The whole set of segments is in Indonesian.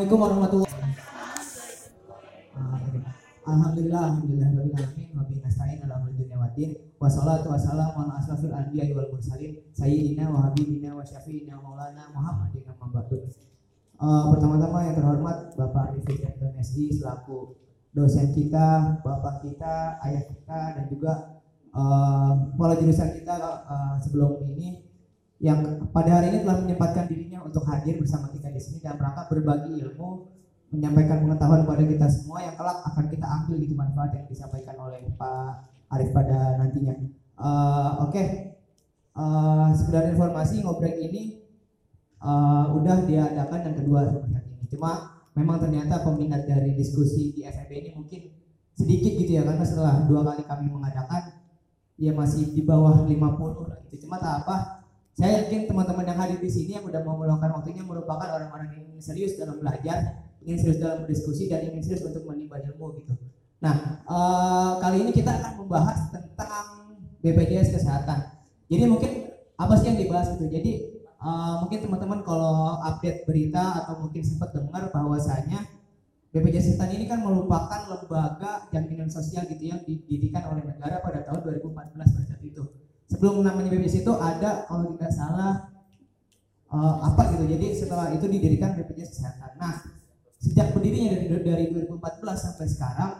Assalamualaikum warahmatullahi Alhamdulillah, alhamdulillah, rabbil alamin, bihi nasta'in ala amri dunya waddin. Wassalatu wassalamu ala asrafil anbiya'i wal mursalin, sayyidina wa habibina wa syafi'ina maulana Muhammadin amma ba'du. Uh, pertama-tama yang terhormat Bapak Arif Fitrian SI selaku dosen kita, bapak kita, ayah kita dan juga uh, kepala jurusan kita uh, sebelum ini yang pada hari ini telah menyempatkan dirinya untuk hadir bersama kita di sini dan rangka berbagi ilmu menyampaikan pengetahuan kepada kita semua yang kelak akan kita ambil gitu manfaat yang disampaikan oleh Pak Arif pada nantinya. Uh, Oke, okay. uh, sekedar informasi ngobrol ini uh, udah diadakan yang kedua saat ini. Cuma memang ternyata peminat dari diskusi di FEB ini mungkin sedikit gitu ya karena setelah dua kali kami mengadakan ya masih di bawah 50 gitu. Cuma tak apa, saya yakin teman-teman yang hadir di sini yang udah mau meluangkan waktunya merupakan orang-orang yang serius dalam belajar ingin serius dalam berdiskusi dan ingin serius untuk menimba ilmu gitu. Nah, uh, kali ini kita akan membahas tentang BPJS kesehatan. Jadi mungkin apa sih yang dibahas gitu. Jadi uh, mungkin teman-teman kalau update berita atau mungkin sempat dengar bahwasanya BPJS Kesehatan ini kan merupakan lembaga jaminan sosial gitu yang didirikan oleh negara pada tahun 2014 pada saat itu. Sebelum namanya BPJS itu ada kalau tidak salah uh, apa gitu. Jadi setelah itu didirikan BPJS Kesehatan. Nah, sejak berdirinya dari, dari 2014 sampai sekarang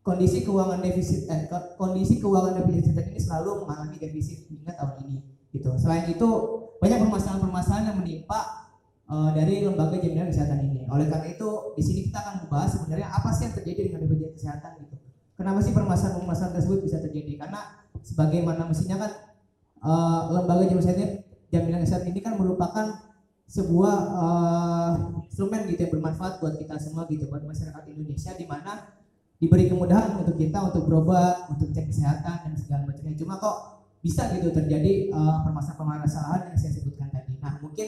kondisi keuangan defisit eh, kondisi keuangan defisit ini selalu mengalami defisit hingga tahun ini gitu. Selain itu banyak permasalahan-permasalahan yang menimpa uh, dari lembaga jaminan kesehatan ini. Oleh karena itu di sini kita akan membahas sebenarnya apa sih yang terjadi dengan BPJS kesehatan gitu. Kenapa sih permasalahan-permasalahan tersebut bisa terjadi? Karena sebagaimana mestinya kan uh, lembaga jaminan kesehatan ini kan merupakan sebuah uh, instrumen gitu yang bermanfaat buat kita semua gitu buat masyarakat Indonesia di mana diberi kemudahan untuk kita untuk berobat, untuk cek kesehatan dan segala macamnya. Cuma kok bisa gitu terjadi uh, permasalahan-permasalahan yang saya sebutkan tadi. Nah mungkin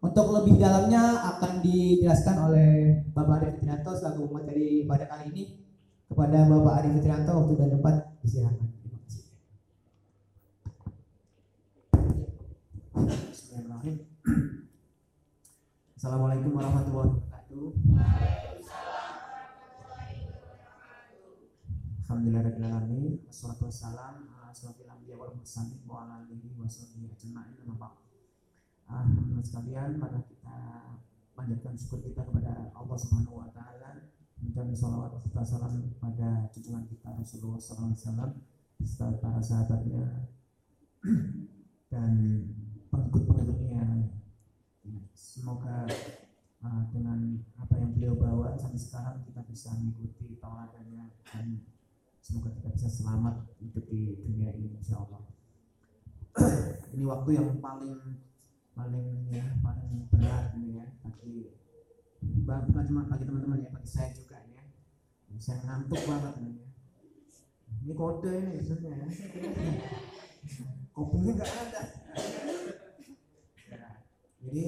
untuk lebih dalamnya akan dijelaskan oleh Bapak Arif Fitrianto selaku materi pada kali ini kepada Bapak Arif Fitrianto waktu dan tempat disilakan. Bismillahirrahmanirrahim. Assalamualaikum warahmatullahi wabarakatuh. Alhamdulillahirrahmanirrahim. Wassalatu wassalam wal mursalin wa ah, sekalian, pada kita panjatkan syukur kita kepada Allah Subhanahu wa taala dan salawat serta salam kepada junjungan kita Rasulullah sallallahu alaihi wasallam para sahabatnya dan pengikut-pengikutnya semoga uh, dengan apa yang beliau bawa sampai sekarang kita bisa mengikuti tauladannya dan semoga kita bisa selamat hidup di dunia ini insya Allah. Ini waktu yang paling paling ya paling berat ini ya bagi bukan cuma bagi teman-teman ya bagi saya juga ya. Saya ngantuk banget ini ya. Ini kode ini sebenarnya ya. kopinya nggak ada jadi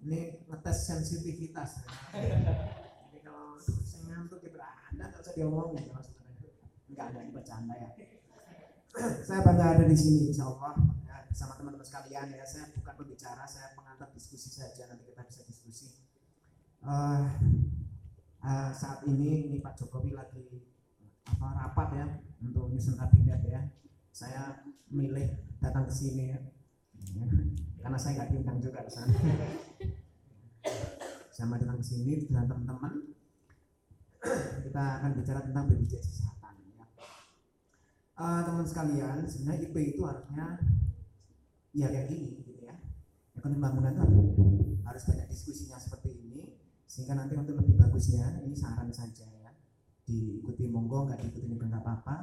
ini ngetes sensitivitas. Jadi kalau saya ngantuk ya berada nggak usah diomongin kalau sebenarnya nggak ada bercanda ya. Saya bangga ada di sini insya Allah ya, bersama teman-teman sekalian ya. Saya bukan pembicara saya pengantar diskusi saja nanti kita bisa diskusi. Uh, uh, saat ini ini Pak Jokowi lagi apa rapat ya untuk nyusun kabinet ya. Saya milih datang ke sini ya karena saya nggak diundang juga ke sana. Sama datang ke sini dengan teman-teman kita akan bicara tentang BPJS kesehatan ya. Uh, teman sekalian sebenarnya IP itu artinya ya kayak gini gitu ya. Ekonomi bangunan itu harus banyak diskusinya seperti ini sehingga nanti untuk lebih bagusnya ini saran saja ya. Diikuti monggo nggak diikuti juga nggak apa-apa.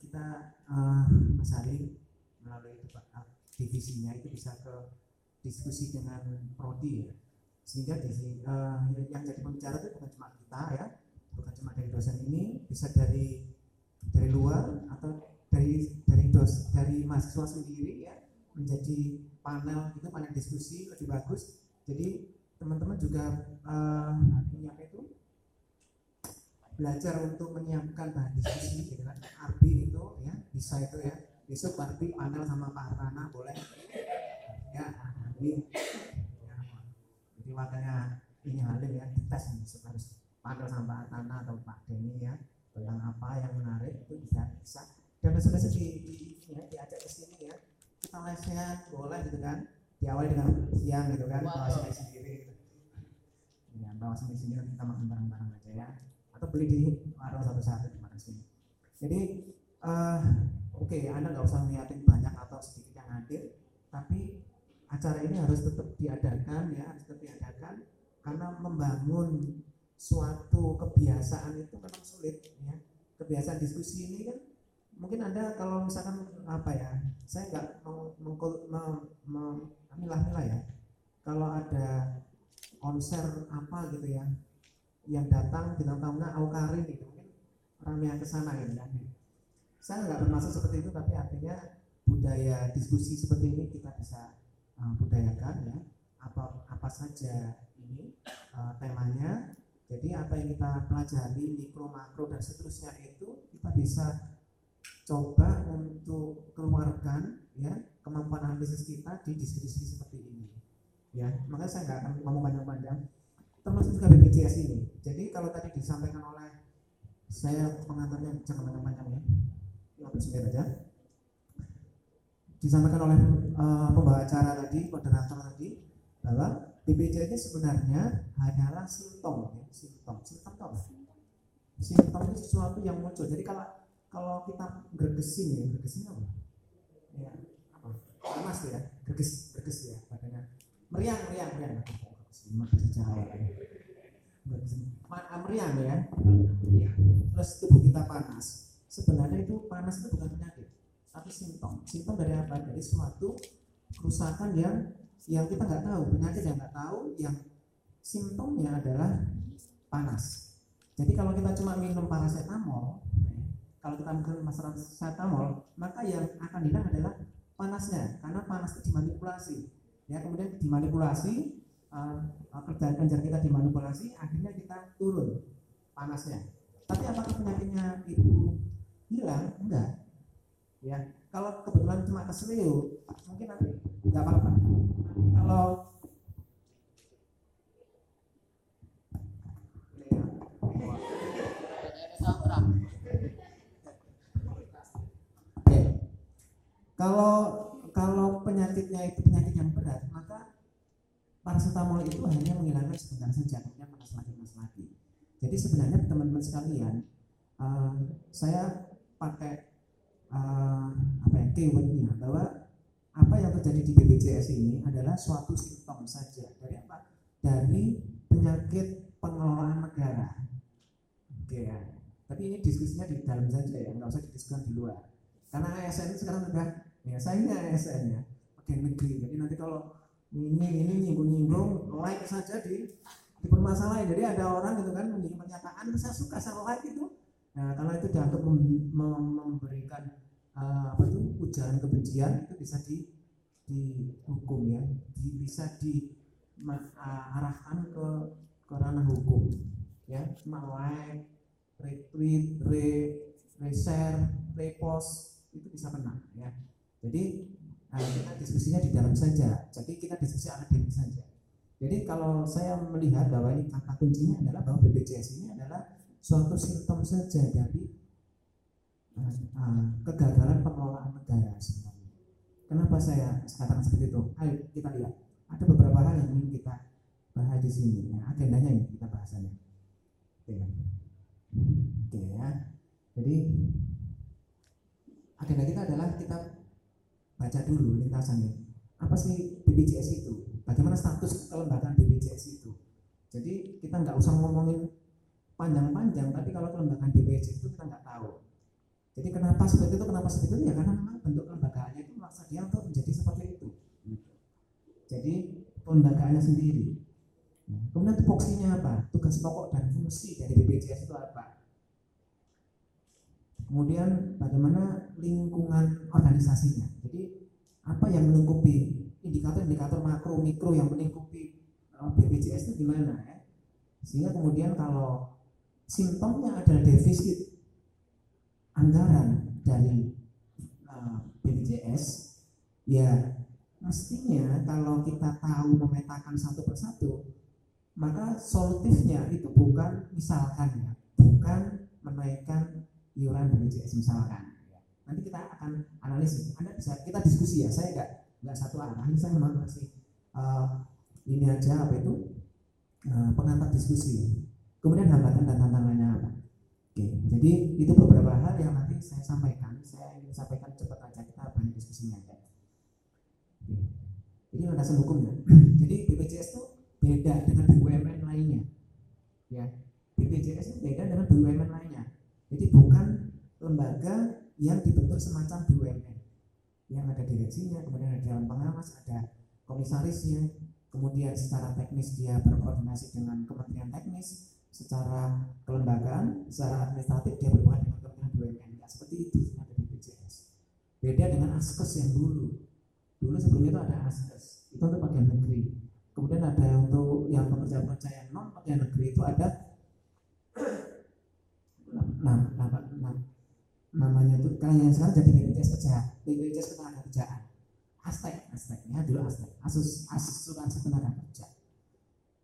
Kita uh, Mas Ali melalui divisinya itu bisa ke diskusi dengan prodi ya. Sehingga di, uh, yang jadi pembicara itu bukan cuma kita ya bukan cuma dari dosen ini bisa dari dari luar atau dari dari dos dari mahasiswa sendiri ya menjadi panel itu panel diskusi lebih bagus. Jadi teman-teman juga uh, itu? Belajar untuk menyiapkan bahan diskusi gitu kan itu ya bisa itu ya besok Barbie panel sama Pak Rana boleh? Ya ini ya. jadi makanya ini Halim ya dites harus panggil sama Pak Tana atau Pak Denny ya tentang apa yang menarik itu bisa bisa. Dan besok-besok di, di, ya, diajak ke sini ya kita lesehan boleh gitu kan diawali dengan siang gitu kan bawa sendiri sendiri gitu. ya bawa sendiri sendiri kita makan bareng-bareng aja ya. Atau beli di warung satu-satu di mana sini jadi uh, oke okay, anda nggak usah ngeliatin banyak atau sedikit yang hadir tapi acara ini harus tetap diadakan ya harus tetap diadakan karena membangun suatu kebiasaan itu memang sulit ya. Kebiasaan diskusi ini kan mungkin anda kalau misalkan apa ya saya nggak memilah-milah ya. Kalau ada konser apa gitu ya yang datang bintang tamunya Aukarin gitu mungkin orang yang ke sana gitu kan saya nggak bermaksud seperti itu tapi artinya budaya diskusi seperti ini kita bisa uh, budayakan ya. Apa apa saja ini uh, temanya. Jadi apa yang kita pelajari mikro makro dan seterusnya itu kita bisa coba untuk keluarkan ya kemampuan analisis kita di diskusi seperti ini ya. Makanya saya nggak akan ngomong panjang-panjang. Termasuk juga BPJS ini. Jadi kalau tadi disampaikan oleh saya pengantarnya jangan panjang-panjang ya 15 menit aja disampaikan oleh uh, pembawa acara tadi moderator tadi bahwa BPJS ini sebenarnya hanyalah simptom ya, simptom simptom apa? simptom itu sesuatu yang muncul jadi kalau kalau kita bergesin ya bergesin apa ya apa panas ya berges berges ya badannya meriang meriang meriang masih Jawa ya meriang ya terus tubuh kita panas sebenarnya itu panas itu bukan penyakit tapi simptom simptom dari apa dari suatu kerusakan yang yang kita nggak tahu penyakit yang nggak tahu yang simptomnya adalah panas jadi kalau kita cuma minum paracetamol kalau kita masalah paracetamol, maka yang akan hilang adalah panasnya, karena panas itu dimanipulasi. Ya, kemudian dimanipulasi, uh, kerjaan kerja kita dimanipulasi, akhirnya kita turun panasnya. Tapi apakah penyakitnya itu hilang? Enggak. Ya, kalau kebetulan cuma keselio, mungkin nanti enggak apa-apa. Kalau Kalau kalau penyakitnya itu penyakit yang berat, maka paracetamol itu hanya menghilangkan sebentar saja, kemudian lagi, lagi. Jadi sebenarnya teman-teman sekalian, uh, saya pakai uh, apa ya keywordnya bahwa apa yang terjadi di BPJS ini adalah suatu simptom saja dari apa? Dari penyakit pengelolaan negara. Oke ya. Tapi ini diskusinya di dalam saja ya, nggak usah didiskusikan di luar. Karena ASN sekarang sudah ya saya ini ASN ya bagian negeri jadi nanti kalau ini ini nyinggung-nyinggung like saja di permasalahan jadi ada orang gitu kan pernyataan saya suka saya like itu nah kalau itu dianggap mem, mem, memberikan uh, apa itu ujaran kebencian itu bisa di dihukum ya di, bisa diarahkan ke ke ranah hukum ya like retweet re reshare repost itu bisa kena ya jadi uh, kita diskusinya di dalam saja. Jadi kita diskusi akademik saja. Jadi kalau saya melihat bahwa ini kata kuncinya adalah bahwa BPJS ini adalah suatu simptom saja dari uh, kegagalan pengelolaan negara sebenarnya. Kenapa saya katakan seperti itu? Ayo kita lihat. Ada beberapa hal yang ingin kita bahas di sini. Nah, agendanya ini kita bahasannya. Oke. Oke ya. Jadi agenda kita adalah kita baca dulu lintasannya apa sih BPJS itu bagaimana status kelembagaan BPJS itu jadi kita nggak usah ngomongin panjang-panjang tapi kalau kelembagaan BPJS itu kita nggak tahu. Jadi kenapa seperti itu kenapa seperti itu? Ya karena memang bentuk kelembagaannya itu maksa dia untuk menjadi seperti itu. Jadi kelembagaannya sendiri. Kemudian tupoksinya apa? Tugas pokok dan fungsi dari BPJS itu apa? Kemudian bagaimana lingkungan organisasinya. Jadi apa yang melingkupi indikator-indikator makro mikro yang melingkupi uh, BPJS itu gimana ya? Sehingga kemudian kalau simptomnya adalah defisit anggaran dari uh, BPJS, ya mestinya kalau kita tahu memetakan satu persatu, maka solutifnya itu bukan misalkan ya, bukan menaikkan iuran BPJS misalkan. Nanti kita akan analisis. Anda bisa kita diskusi ya. Saya nggak nggak satu arah. Ini saya memang masih uh, ini aja apa itu uh, pengantar diskusi. Kemudian hambatan dan tantangannya apa? Oke, jadi itu beberapa hal yang nanti saya sampaikan. Saya ingin sampaikan cepat aja kita banyak diskusinya ya. Jadi landasan hukumnya. jadi BPJS itu beda dengan BUMN lainnya. Ya, BPJS itu beda dengan BUMN lainnya. Jadi bukan lembaga yang dibentuk semacam BUMN yang ada direksinya, kemudian ada dewan pengawas, ada komisarisnya, kemudian secara teknis dia berkoordinasi dengan kementerian teknis, secara kelembagaan, secara administratif dia berhubungan dengan kementerian BUMN. Seperti itu ada BPJS. Beda dengan ASKES yang dulu. Dulu sebelumnya itu ada ASKES, itu untuk bagian negeri. Kemudian ada untuk yang pekerja-pekerja yang non bagian negeri itu ada nah, nah, nah, namanya itu kan yang sekarang jadi BPJS kerja BPJS ketenaga kerjaan Astek Asteknya dulu Astek Asus asuransi tenaga kerja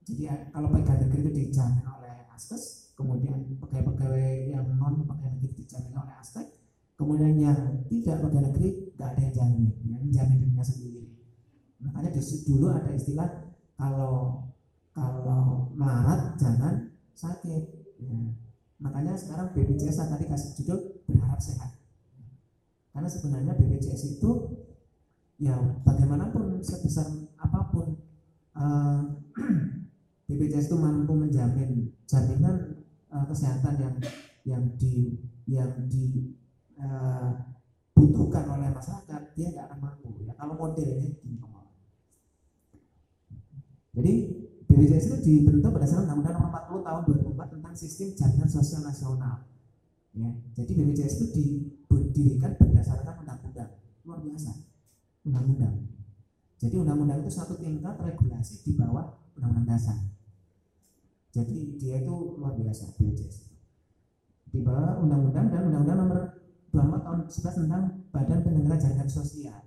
jadi kalau pegawai negeri itu dijamin oleh Askes kemudian pegawai-pegawai yang non pegawai negeri dijamin oleh Astek kemudian yang tidak pegawai negeri nggak ada yang jamin yang menjamin dirinya sendiri. Makanya di dulu ada istilah kalau kalau melarat jangan sakit. Ya. makanya sekarang BPJS tadi kasih judul berharap sehat. Karena sebenarnya BPJS itu ya bagaimanapun sebesar apa pun uh, eh, BPJS itu mampu menjamin jaminan uh, kesehatan yang yang di yang dibutuhkan eh, uh, oleh masyarakat dia nggak akan mampu ya kalau modelnya gini jadi BPJS itu dibentuk berdasarkan Undang-Undang Nomor 40 Tahun 2004 tentang Sistem Jaminan Sosial Nasional. Ya, jadi BPJS itu didirikan berdasarkan undang-undang luar biasa, undang-undang. Jadi undang-undang itu satu tingkat regulasi di bawah undang-undang dasar. Jadi dia itu luar biasa BPJS. Di bawah undang-undang dan undang-undang nomor 24 tahun 11 tentang Badan Penyelenggara Jaminan Sosial.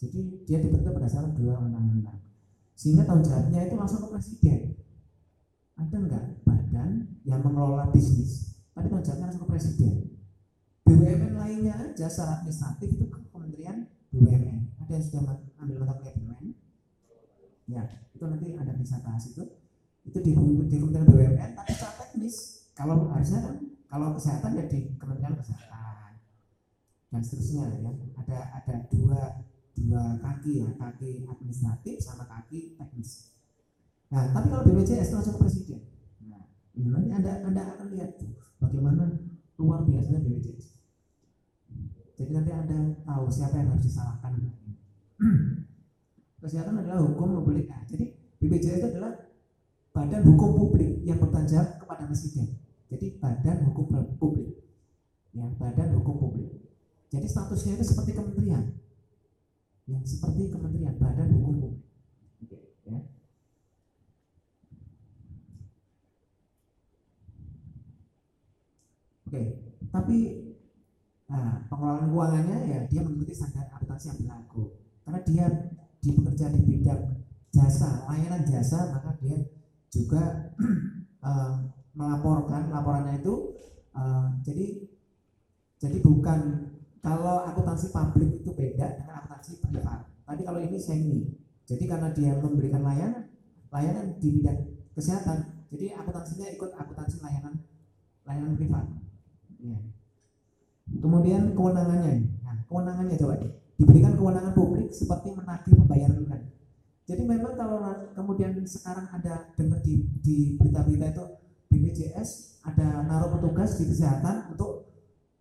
Jadi dia dibentuk berdasarkan dua undang-undang. Sehingga tanggung jawabnya itu langsung ke presiden. Ada enggak badan yang mengelola bisnis, tapi tanggung jawabnya langsung ke presiden. BUMN lainnya aja secara administratif itu ke Kementerian BUMN. Ada yang sudah ambil mata kuliah BUMN? Ya, itu nanti ada bisa bahas itu. Itu di, di Kementerian BUMN, tapi secara teknis, kalau harusnya kan kalau kesehatan ya di Kementerian Kesehatan. Dan seterusnya ya. Ada ada dua dua kaki ya. Kaki administratif sama kaki teknis. Nah tapi kalau BPJS langsung ke presiden. Nah ini nanti anda anda akan lihat tuh bagaimana luar biasanya BPJS jadi nanti anda tahu siapa yang harus disalahkan. Kesehatan adalah hukum publik. Nah, jadi BPJS itu adalah badan hukum publik yang bertanggung kepada presiden jadi badan hukum publik ya badan hukum publik jadi statusnya itu seperti kementerian yang seperti Kementerian Badan Hukum Publik. ya. Oke, tapi nah, pengelolaan keuangannya ya dia mengikuti standar akuntansi yang berlaku. Karena dia di bekerja di bidang jasa, layanan jasa, maka dia juga uh, melaporkan laporannya itu uh, jadi jadi bukan kalau akuntansi publik itu beda dengan akuntansi privat. Tapi kalau ini semi. Jadi karena dia memberikan layanan, layanan di bidang kesehatan, jadi akuntansinya ikut akuntansi layanan layanan privat. Ya. Kemudian kewenangannya, nah, kewenangannya coba diberikan kewenangan publik seperti menagih pembayaran iuran. Jadi memang kalau kemudian sekarang ada dengar di, di berita-berita itu BPJS ada naruh petugas di kesehatan untuk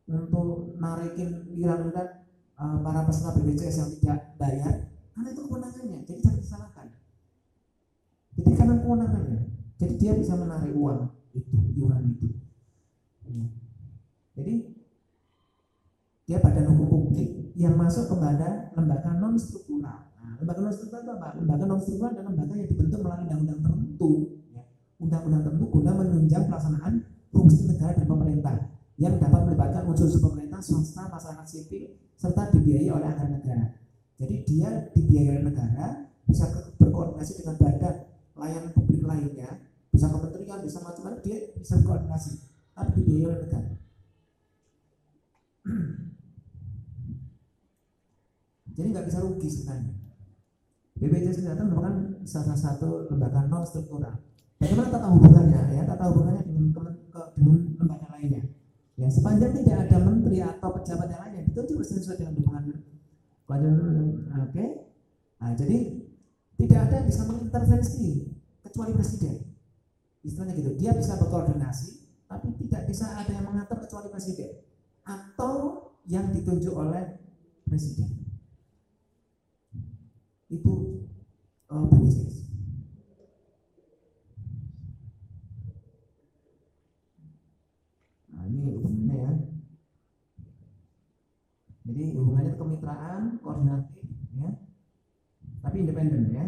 untuk narikin iuran-iuran uh, para peserta BPJS yang tidak bayar karena itu kewenangannya jadi jangan disalahkan. Jadi karena kewenangannya jadi dia bisa menarik uang itu iuran itu. Ya. jadi dia badan hukum publik yang masuk kepada lembaga non struktural lembaga non struktural itu apa lembaga non struktural adalah lembaga yang dibentuk melalui undang-undang tertentu ya. undang-undang tertentu guna menunjang pelaksanaan fungsi negara dan pemerintah yang dapat melibatkan unsur-unsur pemerintah, swasta, masyarakat sipil, serta dibiayai oleh anggaran negara. Jadi dia dibiayai oleh negara, bisa berkoordinasi dengan badan layanan publik lainnya, bisa kementerian bisa macam-macam dia bisa koordinasi tapi dibiayai oleh negara jadi nggak bisa rugi sebenarnya BPJS Kesehatan merupakan salah satu lembaga non struktural bagaimana tata hubungannya? Ya tata hubungannya dengan dengan lembaga lainnya. Ya sepanjang tidak ada menteri atau pejabat yang lainnya itu juga sesuai dengan hubungan oke. Nah, jadi tidak ada yang bisa mengintervensi kecuali presiden. Istilahnya gitu dia bisa berkoordinasi tapi tidak bisa ada yang mengatur kecuali presiden atau yang ditunjuk oleh presiden itu uh, BPJS nah ini hubungannya ya. Jadi hubungannya kemitraan koordinatif ya. Tapi independen ya.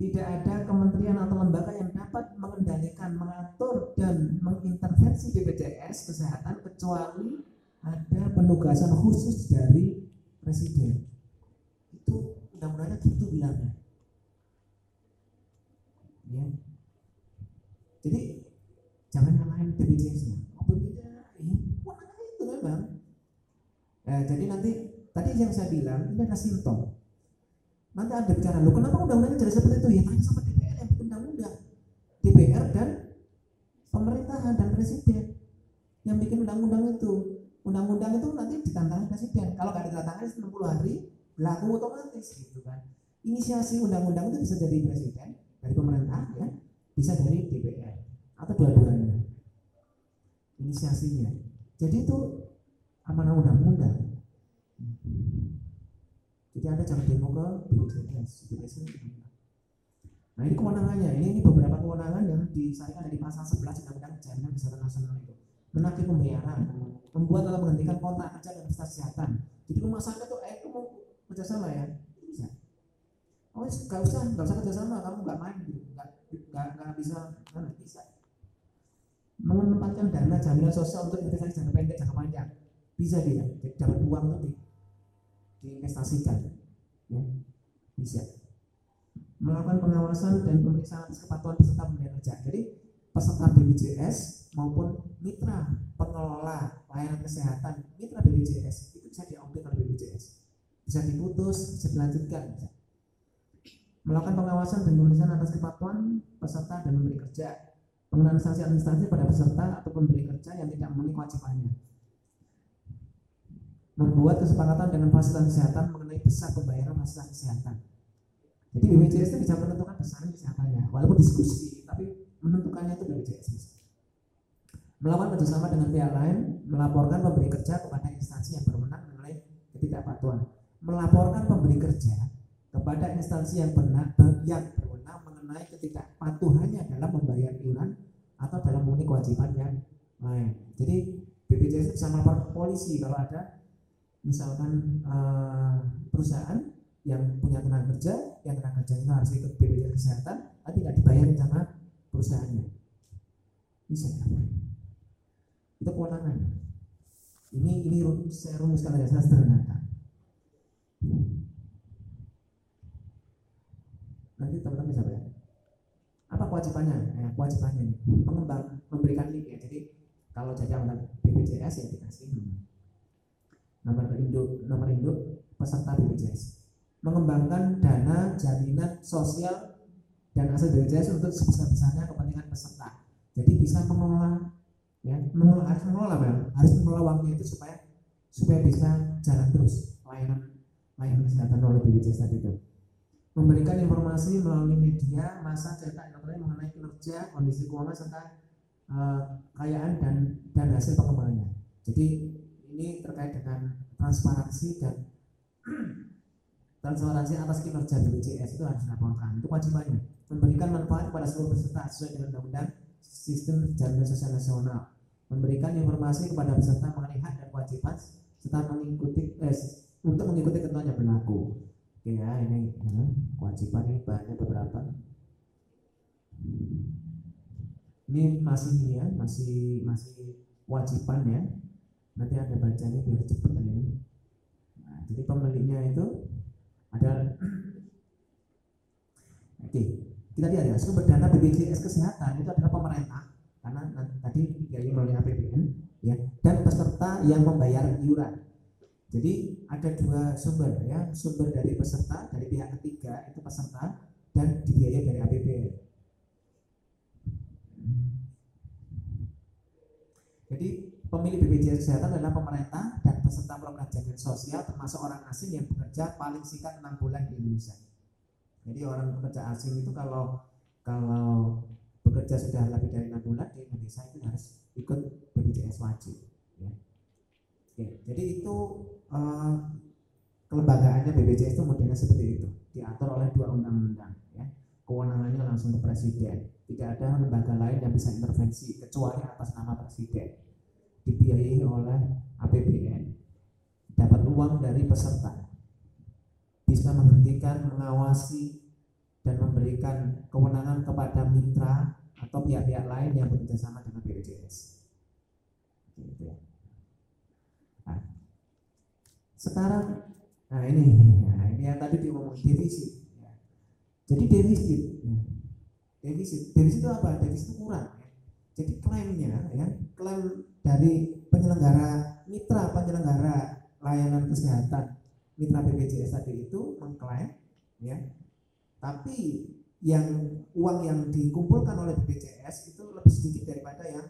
Tidak ada kementerian atau lembaga yang dapat mengendalikan, mengatur dan mengintervensi BPJS kesehatan kecuali ada penugasan khusus dari presiden. Undang-undangnya gitu bilangnya. Ya. Jadi jangan nyalain BPJS-nya. Oh, BPJS ini itu memang. Nah, jadi nanti tadi yang saya bilang ini ada simptom Nanti ada bicara, lo kenapa undang-undangnya jadi seperti itu? Ya tanya sama DPR yang bikin undang-undang. DPR dan pemerintahan dan presiden yang bikin undang-undang itu. Undang-undang itu nanti ditantangin presiden. Kalau nggak ditantangin 60 hari berlaku otomatis gitu kan. Inisiasi undang-undang itu bisa dari presiden, dari pemerintah ya, bisa dari DPR atau dua-duanya. Inisiasinya. Jadi itu amanah undang-undang. Jadi Anda jangan demo ke BPJS, BPJS Nah ini kewenangannya, ini, ini beberapa kewenangan yang disarikan dari pasal 11 Undang-Undang Jaminan Kesehatan Nasional itu. Menagih pembayaran, membuat atau menghentikan kontrak kerja dan kesehatan. Jadi rumah sakit tuh, eh, kamu kerjasama ya, bisa. Oh, nggak usah, nggak usah kerjasama, kamu nggak main gitu, nggak, nggak, nggak bisa, mana bisa. Menempatkan dana jaminan sosial untuk investasi jangka pendek, jangka panjang, bisa dia, dapat uang lebih diinvestasikan ya. Bisa. Melakukan pengawasan dan pemeriksaan atas kepatuhan peserta pemberian kerja. Jadi peserta BPJS maupun mitra pengelola layanan kesehatan mitra BPJS itu bisa diaudit oleh BPJS bisa diputus bisa dilanjutkan melakukan pengawasan dan pemeriksaan atas kepatuhan peserta dan pemberi kerja pengenaan sanksi administrasi pada peserta atau pemberi kerja yang tidak memenuhi kewajibannya membuat kesepakatan dengan fasilitas kesehatan mengenai besar pembayaran fasilitas kesehatan. Jadi BPJS itu bisa menentukan besaran kesehatannya, walaupun diskusi, tapi menentukannya itu BPJS bisa. Melakukan kerjasama dengan pihak lain, melaporkan pemberi kerja kepada instansi yang berwenang mengenai ketidakpatuhan. Melaporkan pemberi kerja kepada instansi yang benar yang berwenang mengenai ketidakpatuhannya dalam membayar iuran atau dalam memenuhi kewajiban yang lain. Jadi BPJS bisa melapor polisi kalau ada misalkan uh, perusahaan yang punya tenaga kerja, yang tenaga kerjanya harus ikut BPJS kesehatan, tapi tidak dibayarin sama perusahaannya. Bisa. Itu kewenangan. Ini ini saya rumuskan aja, saya Nanti teman-teman bisa bayar. Apa kewajibannya? Eh, kewajibannya pengembang memberikan link ya. Jadi kalau jadi anggota BPJS ya dikasih nomor induk nomor induk peserta BPJS mengembangkan dana jaminan sosial dan hasil BPJS untuk sebesar-besarnya kepentingan peserta jadi bisa mengelola ya mengelola harus mengelola bang harus mengelola uangnya itu supaya supaya bisa jalan terus layanan layanan kesehatan oleh BPJS tadi itu memberikan informasi melalui media masa cetak elektronik mengenai kinerja kondisi keuangan serta uh, kekayaan dan dan hasil pengembangannya jadi ini terkait dengan transparansi dan transparansi atas kinerja BPJS itu harus dilaporkan. Itu kewajibannya. Memberikan manfaat kepada seluruh peserta sesuai dengan undang-undang sistem jaminan sosial nasional. Memberikan informasi kepada peserta mengenai hak dan kewajiban serta mengikuti eh, untuk mengikuti ketentuan yang berlaku oke ya ini ya, kewajiban ini banyak beberapa ini masih ini ya masih masih kewajiban ya. Nanti ada bacanya biar cepat ini nah, jadi pemiliknya itu ada oke kita lihat ya sumber dana BPJS kesehatan itu adalah pemerintah karena tadi dibiayai melalui APBN ya dan peserta yang membayar iuran jadi ada dua sumber ya sumber dari peserta dari pihak ketiga itu peserta dan dibiayai dari APBN jadi pemilik BPJS kesehatan adalah pemerintah dan peserta program jaminan sosial termasuk orang asing yang bekerja paling singkat enam bulan di Indonesia jadi orang pekerja asing itu kalau kalau bekerja sudah lebih dari enam bulan di Indonesia itu harus ikut BPJS wajib. Ya. Oke, jadi itu uh, kelembagaannya BPJS itu modelnya seperti itu, diatur oleh dua undang-undang. Ya. Kewenangannya langsung ke presiden. Tidak ada lembaga lain yang bisa intervensi kecuali atas nama presiden. Dibiayai oleh APBN. Dapat uang dari peserta bisa menghentikan, mengawasi, dan memberikan kewenangan kepada mitra atau pihak-pihak lain yang bekerja sama dengan BPJS. Gitu ya. Sekarang, nah ini, nah ini yang tadi diomong defisit. Ya. Jadi defisit, ya. defisit, defisit itu apa? Defisit itu kurang. Ya. Jadi klaimnya, ya, klaim dari penyelenggara mitra penyelenggara layanan kesehatan mitra BPJS tadi itu mengklaim ya tapi yang uang yang dikumpulkan oleh BPJS itu lebih sedikit daripada yang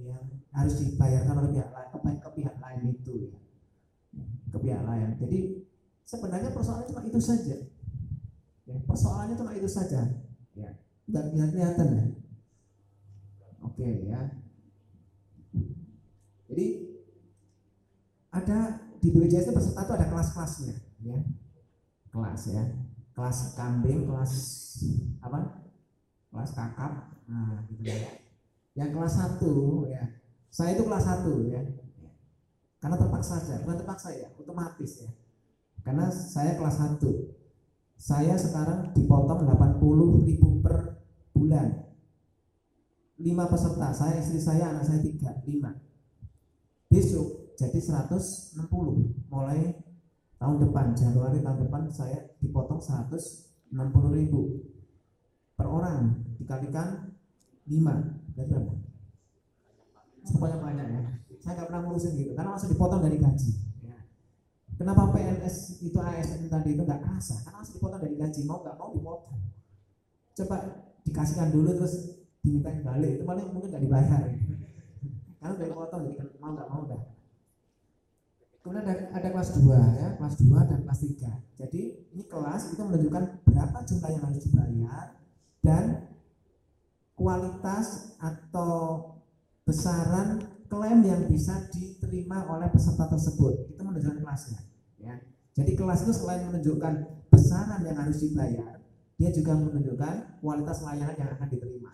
yang harus dibayarkan oleh pihak lain ke pihak lain itu ya ke pihak lain jadi sebenarnya persoalannya cuma itu saja. Ya, persoalannya cuma itu saja. Ya. Nggak kelihatan ya. Oke ya. Jadi ada di BPJS itu peserta itu ada kelas-kelasnya ya. Kelas ya. Kelas kambing kelas apa? Kelas kakap. Nah gitu ya. Yang kelas satu ya. Saya itu kelas satu ya karena terpaksa saja bukan terpaksa ya otomatis ya. Karena saya kelas satu. Saya sekarang dipotong 80 ribu per bulan. Lima peserta saya istri saya anak saya tiga lima. Besok jadi 160 mulai tahun depan Januari tahun depan saya dipotong 160 ribu. Per orang dikalikan 5 berarti berapa? Pokoknya banyak ya saya nggak pernah ngurusin gitu karena langsung dipotong dari gaji ya. kenapa PNS itu ASN tadi itu nggak kerasa karena langsung dipotong dari gaji mau nggak mau dipotong coba dikasihkan dulu terus diminta balik itu paling mungkin nggak dibayar ya. karena udah dipotong jadi mau nggak mau dah Kemudian ada, ada kelas 2 ya, kelas 2 dan kelas 3. Jadi ini kelas itu menunjukkan berapa jumlah yang harus dibayar dan kualitas atau besaran klaim yang bisa diterima oleh peserta tersebut. Itu menunjukkan kelasnya. Ya. Jadi kelas itu selain menunjukkan besaran yang harus dibayar, dia juga menunjukkan kualitas layanan yang akan diterima.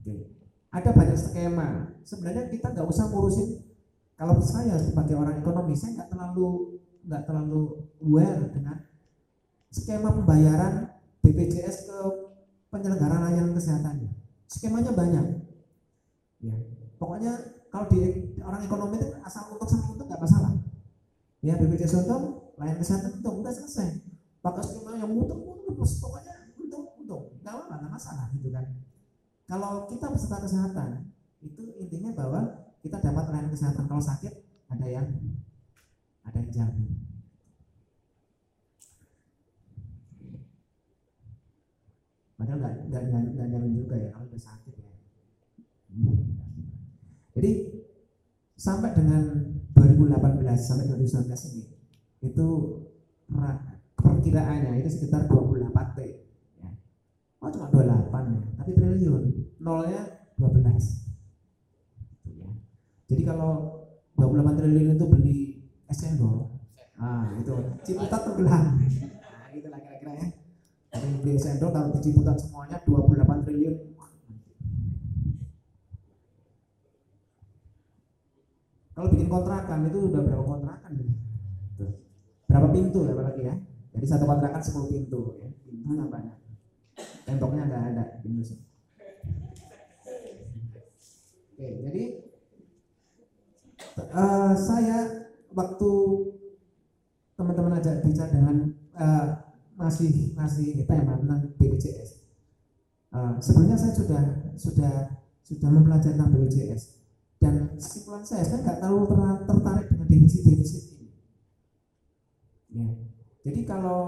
Oke. Ada banyak skema. Sebenarnya kita nggak usah ngurusin kalau saya sebagai orang ekonomi saya nggak terlalu nggak terlalu aware dengan skema pembayaran BPJS ke penyelenggara layanan kesehatannya skemanya banyak ya pokoknya kalau di orang ekonomi itu asal untuk sama untuk nggak masalah. Ya BPJS untung layanan kesehatan untung udah selesai. Pakai skema yang untung untung pokoknya untung untung nggak apa nggak masalah gitu kan. Kalau kita peserta kesehatan itu intinya bahwa kita dapat layanan kesehatan. Kalau sakit ada yang ada yang jamin. Padahal nggak nggak nggak juga ya kalau udah sakit jadi sampai dengan 2018 sampai 2019 ini itu perkiraannya itu sekitar 28 T ya. oh cuma 28 ya tapi triliun nolnya 12 jadi kalau 28 triliun itu beli es cendol, ah itu Ciputat terbelah. Nah, gitu lah kira-kira ya. Tapi beli es cendol di Ciputat semuanya 28 triliun. Kalau bikin kontrakan itu udah berapa kontrakan nih? Berapa pintu ya apalagi ya? Jadi satu kontrakan 10 pintu ya. Pintunya banyak. Temboknya nggak ada pintu. Oke, jadi uh, saya waktu teman-teman ajak bicara dengan uh, masih masih tema tentang BPJS. Uh, sebenarnya saya sudah sudah sudah mempelajari tentang BPJS dan kesimpulan saya saya nggak terlalu tertarik dengan defisit defisit ini. Ya. Jadi kalau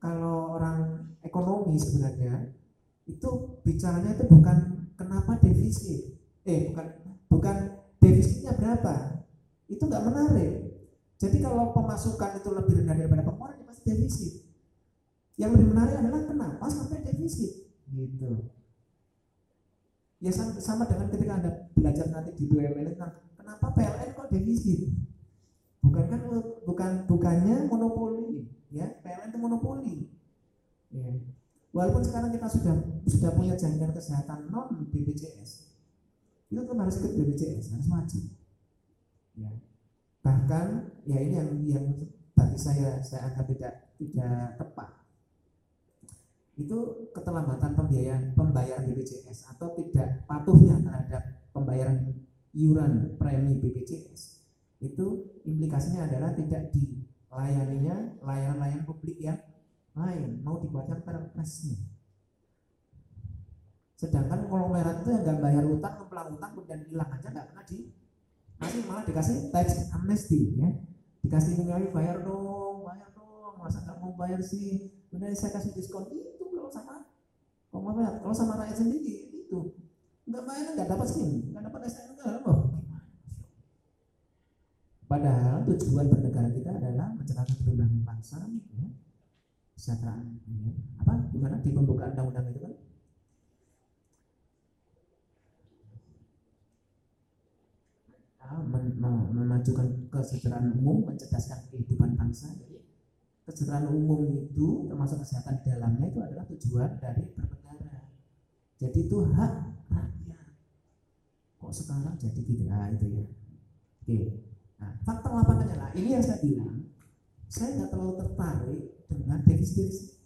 kalau orang ekonomi sebenarnya itu bicaranya itu bukan kenapa defisit, eh bukan bukan defisitnya berapa, itu nggak menarik. Jadi kalau pemasukan itu lebih rendah daripada pengeluaran, ya pasti defisit. Yang lebih menarik adalah kenapa sampai defisit, gitu. Ya sama dengan ketika anda belajar nanti di BUMN kenapa PLN kok defisit? Bukan kan bukan bukannya monopoli, ya PLN itu monopoli. Ya. Walaupun sekarang kita sudah sudah punya jaminan kesehatan non BPJS, itu kan harus ikut BPJS, harus wajib. Ya bahkan ya ini yang yang bagi saya saya anggap tidak tidak tepat itu keterlambatan pembiayaan pembayaran BPJS atau tidak patuhnya terhadap pembayaran iuran premi BPJS itu implikasinya adalah tidak dilayaninya layanan-layanan publik yang lain mau dibuatkan perpresnya. Sedangkan konglomerat itu yang nggak bayar utang ngepelang utang kemudian hilang aja nggak pernah di nanti malah dikasih tax amnesty ya. Dikasih nilai bayar dong bayar dong masa nggak mau bayar sih? Benar saya kasih diskon. kalau sama kalau kalau sama rakyat sendiri itu nggak bayar nggak dapat sih nggak dapat SNK loh padahal tujuan bernegara kita adalah mencerahkan keturunan bangsa ya. kesejahteraan ya. apa gimana di pembukaan undang-undang itu kan memajukan kesejahteraan umum, mencerdaskan kehidupan bangsa. Kesejahteraan umum itu termasuk kesehatan di dalamnya itu adalah tujuan dari bernegara. Jadi itu hak rakyat. Kok sekarang jadi gitu? Nah, itu ya. Oke. Nah, fakta lapangannya lah. Ini yang saya bilang. Saya nggak terlalu tertarik dengan defisit.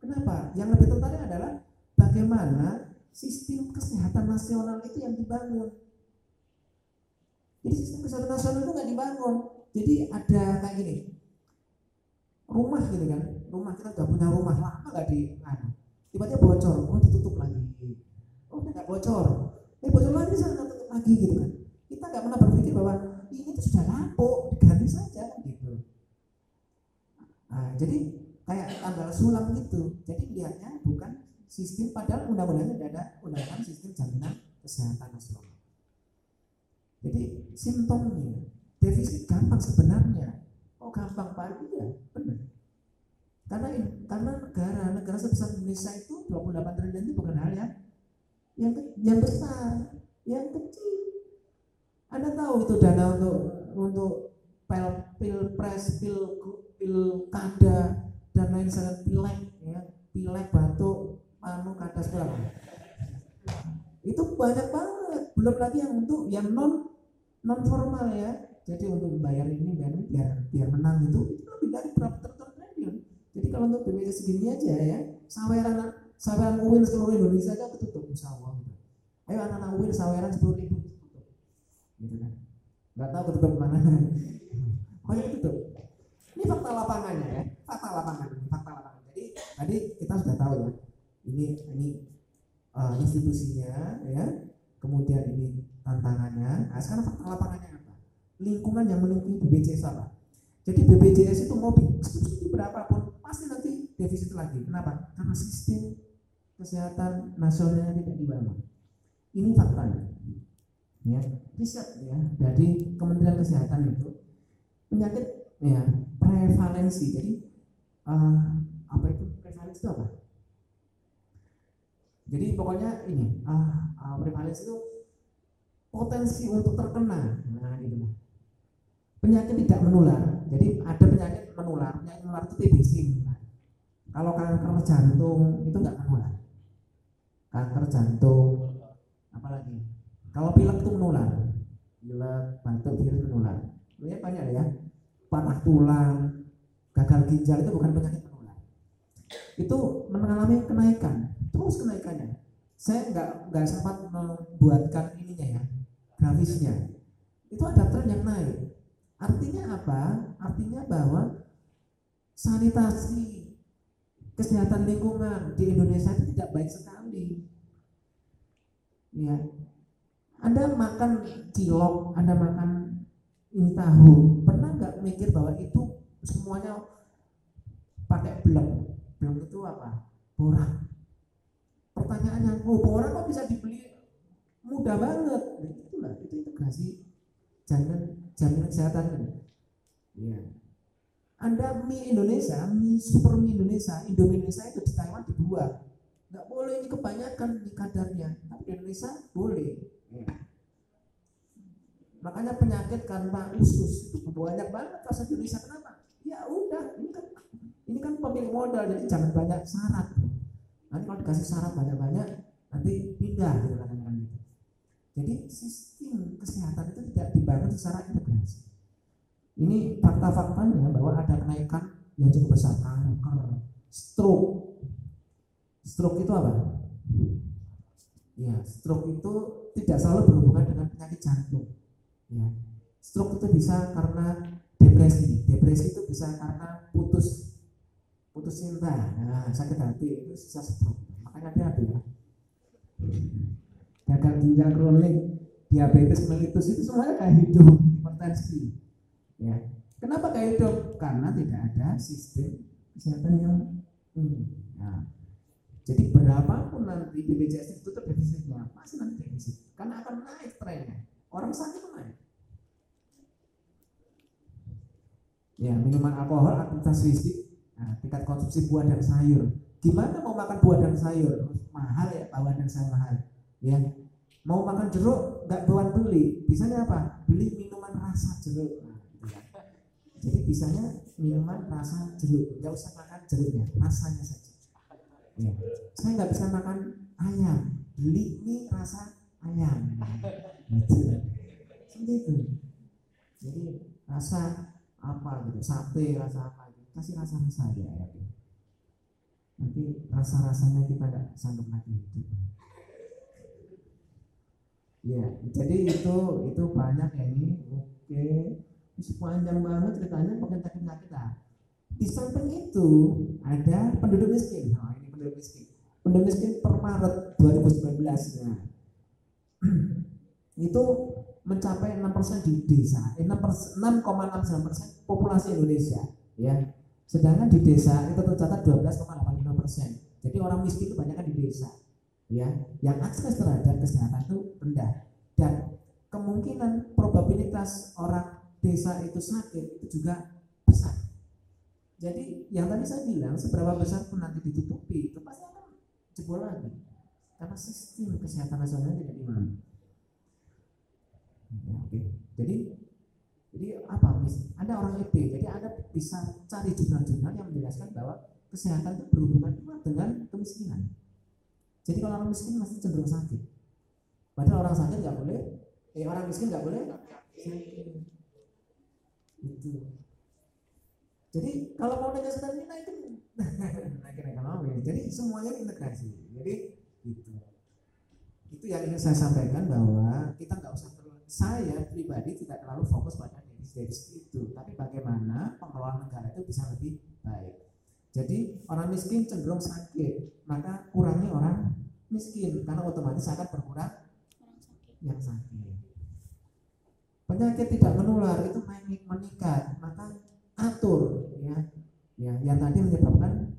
Kenapa? Yang lebih tertarik adalah bagaimana sistem kesehatan nasional itu yang dibangun jadi sistem kesehatan nasional itu nggak dibangun. Jadi ada kayak gini, rumah gitu kan, rumah kita udah punya rumah lama nggak di, mana? tiba-tiba bocor, oh ditutup lagi, oh nggak bocor, eh bocor lagi sana tutup lagi gitu kan. Kita nggak pernah berpikir bahwa ini tuh sudah lapuk, diganti saja gitu. Nah, jadi kayak tanggal sulam gitu. Jadi lihatnya bukan sistem padahal undang-undangnya ada undang-undang sistem jaminan kesehatan nasional. Jadi simptomnya defisit gampang sebenarnya. Gampang Pak? Iya benar. Karena karena negara negara sebesar Indonesia itu 28 triliun itu bukan hal yang yang yang besar, yang kecil. Anda tahu itu dana untuk untuk pil pilpres, pil pilkada dan lain sebagainya, pilek ya, pilek batuk, anu kada segala. Itu banyak banget. Belum lagi yang untuk yang non non formal ya jadi untuk membayar ini biar biar biar menang itu itu lebih dari berapa triliun jadi kalau untuk BPJS segini aja ya saweran saweran UIN seluruh Indonesia aja ketutup insya Allah gitu. ayo anak-anak UIN saweran sepuluh ribu tutup gitu kan nggak tahu ketutup mana pokoknya ketutup ini fakta lapangannya ya fakta lapangan fakta lapangan jadi tadi kita sudah tahu ya ini ini uh, institusinya ya kemudian ini tantangannya. Nah, sekarang fakta lapangannya apa? Lingkungan yang menunggu BPJS apa? Jadi BPJS itu mau subsidi berapapun pasti nanti defisit lagi. Kenapa? Karena sistem kesehatan nasionalnya tidak dibangun. Ini faktanya. Ya, riset ya dari Kementerian Kesehatan itu penyakit ya prevalensi. Jadi uh, apa itu prevalensi itu apa? Jadi pokoknya ini uh, uh, prevalensi itu potensi untuk terkena. Nah, gitu. Penyakit tidak menular. Jadi ada penyakit menular. Penyakit menular itu TBC. Kalau kanker jantung itu enggak menular. Kanker jantung, apalagi? Kalau pilek itu menular. Pilek, batuk, virus menular. Ini banyak ya. Patah tulang, gagal ginjal itu bukan penyakit menular. Itu mengalami kenaikan, terus kenaikannya. Saya nggak nggak sempat membuatkan ininya ya, grafisnya itu ada tren yang naik artinya apa artinya bahwa sanitasi kesehatan lingkungan di Indonesia itu tidak baik sekali. Ya, Anda makan cilok, Anda makan ini tahu, pernah nggak mikir bahwa itu semuanya pakai blok? Blok itu apa? Borak. Pertanyaannya, oh borak kok bisa dibeli mudah banget? Nah, itulah itu integrasi jaminan jaminan kesehatan ini. Ya. Anda mie Indonesia, mie super mie Indonesia, Indomie Indonesia itu di Taiwan dibuat. Nggak boleh ini kebanyakan di kadarnya, tapi di Indonesia boleh. Ya. Makanya penyakit karena usus itu banyak banget di Indonesia. Kenapa? Ya udah, ini kan ini kan pemilik modal, jadi jangan banyak syarat. Nanti kalau dikasih syarat banyak-banyak, nanti pindah gitu kan gitu. Jadi sistem kesehatan itu tidak dibangun secara integrasi. Ini fakta-faktanya bahwa ada kenaikan yang cukup besar kanker, stroke. Stroke itu apa? Ya, stroke itu tidak selalu berhubungan dengan penyakit jantung. Ya. Stroke itu bisa karena depresi. Depresi itu bisa karena putus putus cinta, nah, sakit hati itu bisa stroke. Makanya hati-hati ya. Gagal ginjal kronik, diabetes mellitus itu semuanya kayak hidup, hipertensi. Ya. Kenapa kayak hidup? Karena tidak ada sistem kesehatan yang ini. Nah, jadi berapapun nanti BPJS itu tutup defisitnya, masih nanti defisit. Karena akan naik trennya. Orang sakit itu naik. Ya, minuman alkohol, aktivitas fisik, nah, tingkat konsumsi buah dan sayur. Gimana mau makan buah dan sayur? Mahal ya, buah dan sayur mahal. Ya, mau makan jeruk nggak buat beli, bisanya apa? Beli minuman rasa jeruk. Nah, gitu ya. Jadi bisanya minuman rasa jeruk, nggak usah makan jeruknya, rasanya saja. Ya. Saya nggak bisa makan ayam, beli mie rasa ayam. Gitu. Seperti itu. Jadi rasa apa gitu sate rasa apa gitu kasih rasa rasa aja ya nanti rasa rasanya kita nggak sanggup lagi hidup ya jadi itu itu banyak ya ini. Oke. Sepanjang banget ceritanya penyakit lah di samping itu ada penduduk miskin. Nah ini penduduk miskin. Penduduk miskin per Maret 2019 ya itu mencapai 6% di desa, eh, 6,69% populasi Indonesia, ya. Sedangkan di desa itu tercatat 12,85 persen. Jadi orang miskin itu banyak di desa, ya. Yang akses terhadap kesehatan itu rendah dan kemungkinan probabilitas orang desa itu sakit itu juga besar. Jadi yang tadi saya bilang seberapa besar pun nanti ditutupi itu pasti akan jebol lagi karena sistem kesehatan nasional tidak di mana. Ya, oke. Jadi jadi apa mis? Ada orang EP, jadi Anda bisa cari jurnal-jurnal yang menjelaskan bahwa kesehatan itu berhubungan kuat dengan kemiskinan. Jadi kalau orang miskin masih cenderung sakit. Padahal orang sakit nggak boleh, eh orang miskin nggak boleh sakit. Jadi kalau mau nanya sedang ini naikin, naikin ya. Jadi semuanya integrasi. Jadi itu. Itu yang ingin saya sampaikan bahwa kita nggak usah saya pribadi tidak terlalu fokus pada defisit itu, tapi bagaimana pengelolaan negara itu bisa lebih baik. Jadi orang miskin cenderung sakit, maka kurangi orang miskin. Karena otomatis akan berkurang yang sakit. Penyakit tidak menular itu meningkat, maka atur ya, ya yang tadi menyebabkan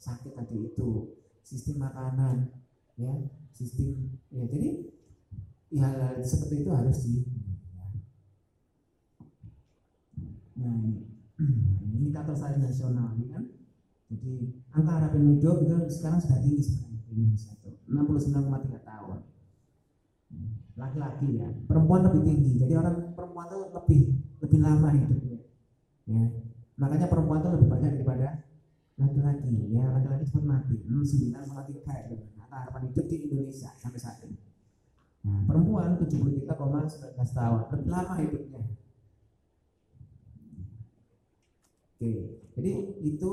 sakit tadi itu. Sistem makanan, ya. Sistem ya jadi ya seperti itu harus di nah indikator saya nasional ini kan? Jadi angka harapan hidup itu sekarang sudah tinggi sebenarnya di Indonesia itu 69,3 tahun. Laki-laki ya perempuan lebih tinggi. Jadi orang perempuan itu lebih lebih lama hidupnya ya. Makanya perempuan itu lebih banyak daripada laki-laki ya. Laki-laki cepat mati 69 sama 3 gitu angka harapan hidup di Indonesia sampai saat ini. Nah, perempuan 73,19 tahun, lebih lama hidupnya. Oke, jadi itu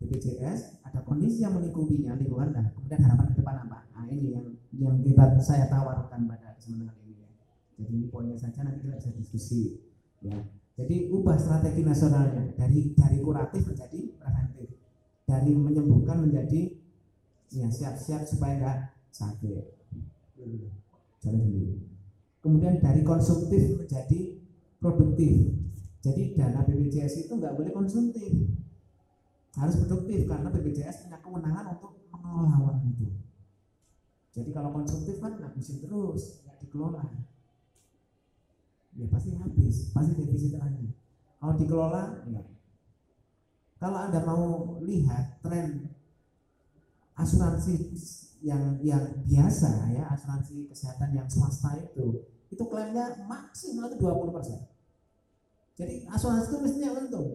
BPJS ada kondisi yang melingkupinya lingkungan dan kemudian harapan ke depan apa? Nah ini yang yang kita saya tawarkan pada kesempatan ini ya. Jadi ini poinnya saja nanti kita bisa diskusi ya. Jadi ubah strategi nasionalnya dari dari kuratif menjadi preventif. dari menyembuhkan menjadi ya siap-siap supaya nggak sakit jalan kemudian dari konsumtif menjadi produktif jadi dana BPJS itu nggak boleh konsumtif. Harus produktif karena BPJS punya kewenangan untuk mengelola uang itu. Jadi kalau konsumtif kan ngabisin terus nggak dikelola. Ya pasti habis pasti defisit lagi. Kalau dikelola ya kalau anda mau lihat tren asuransi yang yang biasa ya asuransi kesehatan yang swasta itu itu klaimnya maksimal itu 20 persen jadi asuransi itu mestinya untung.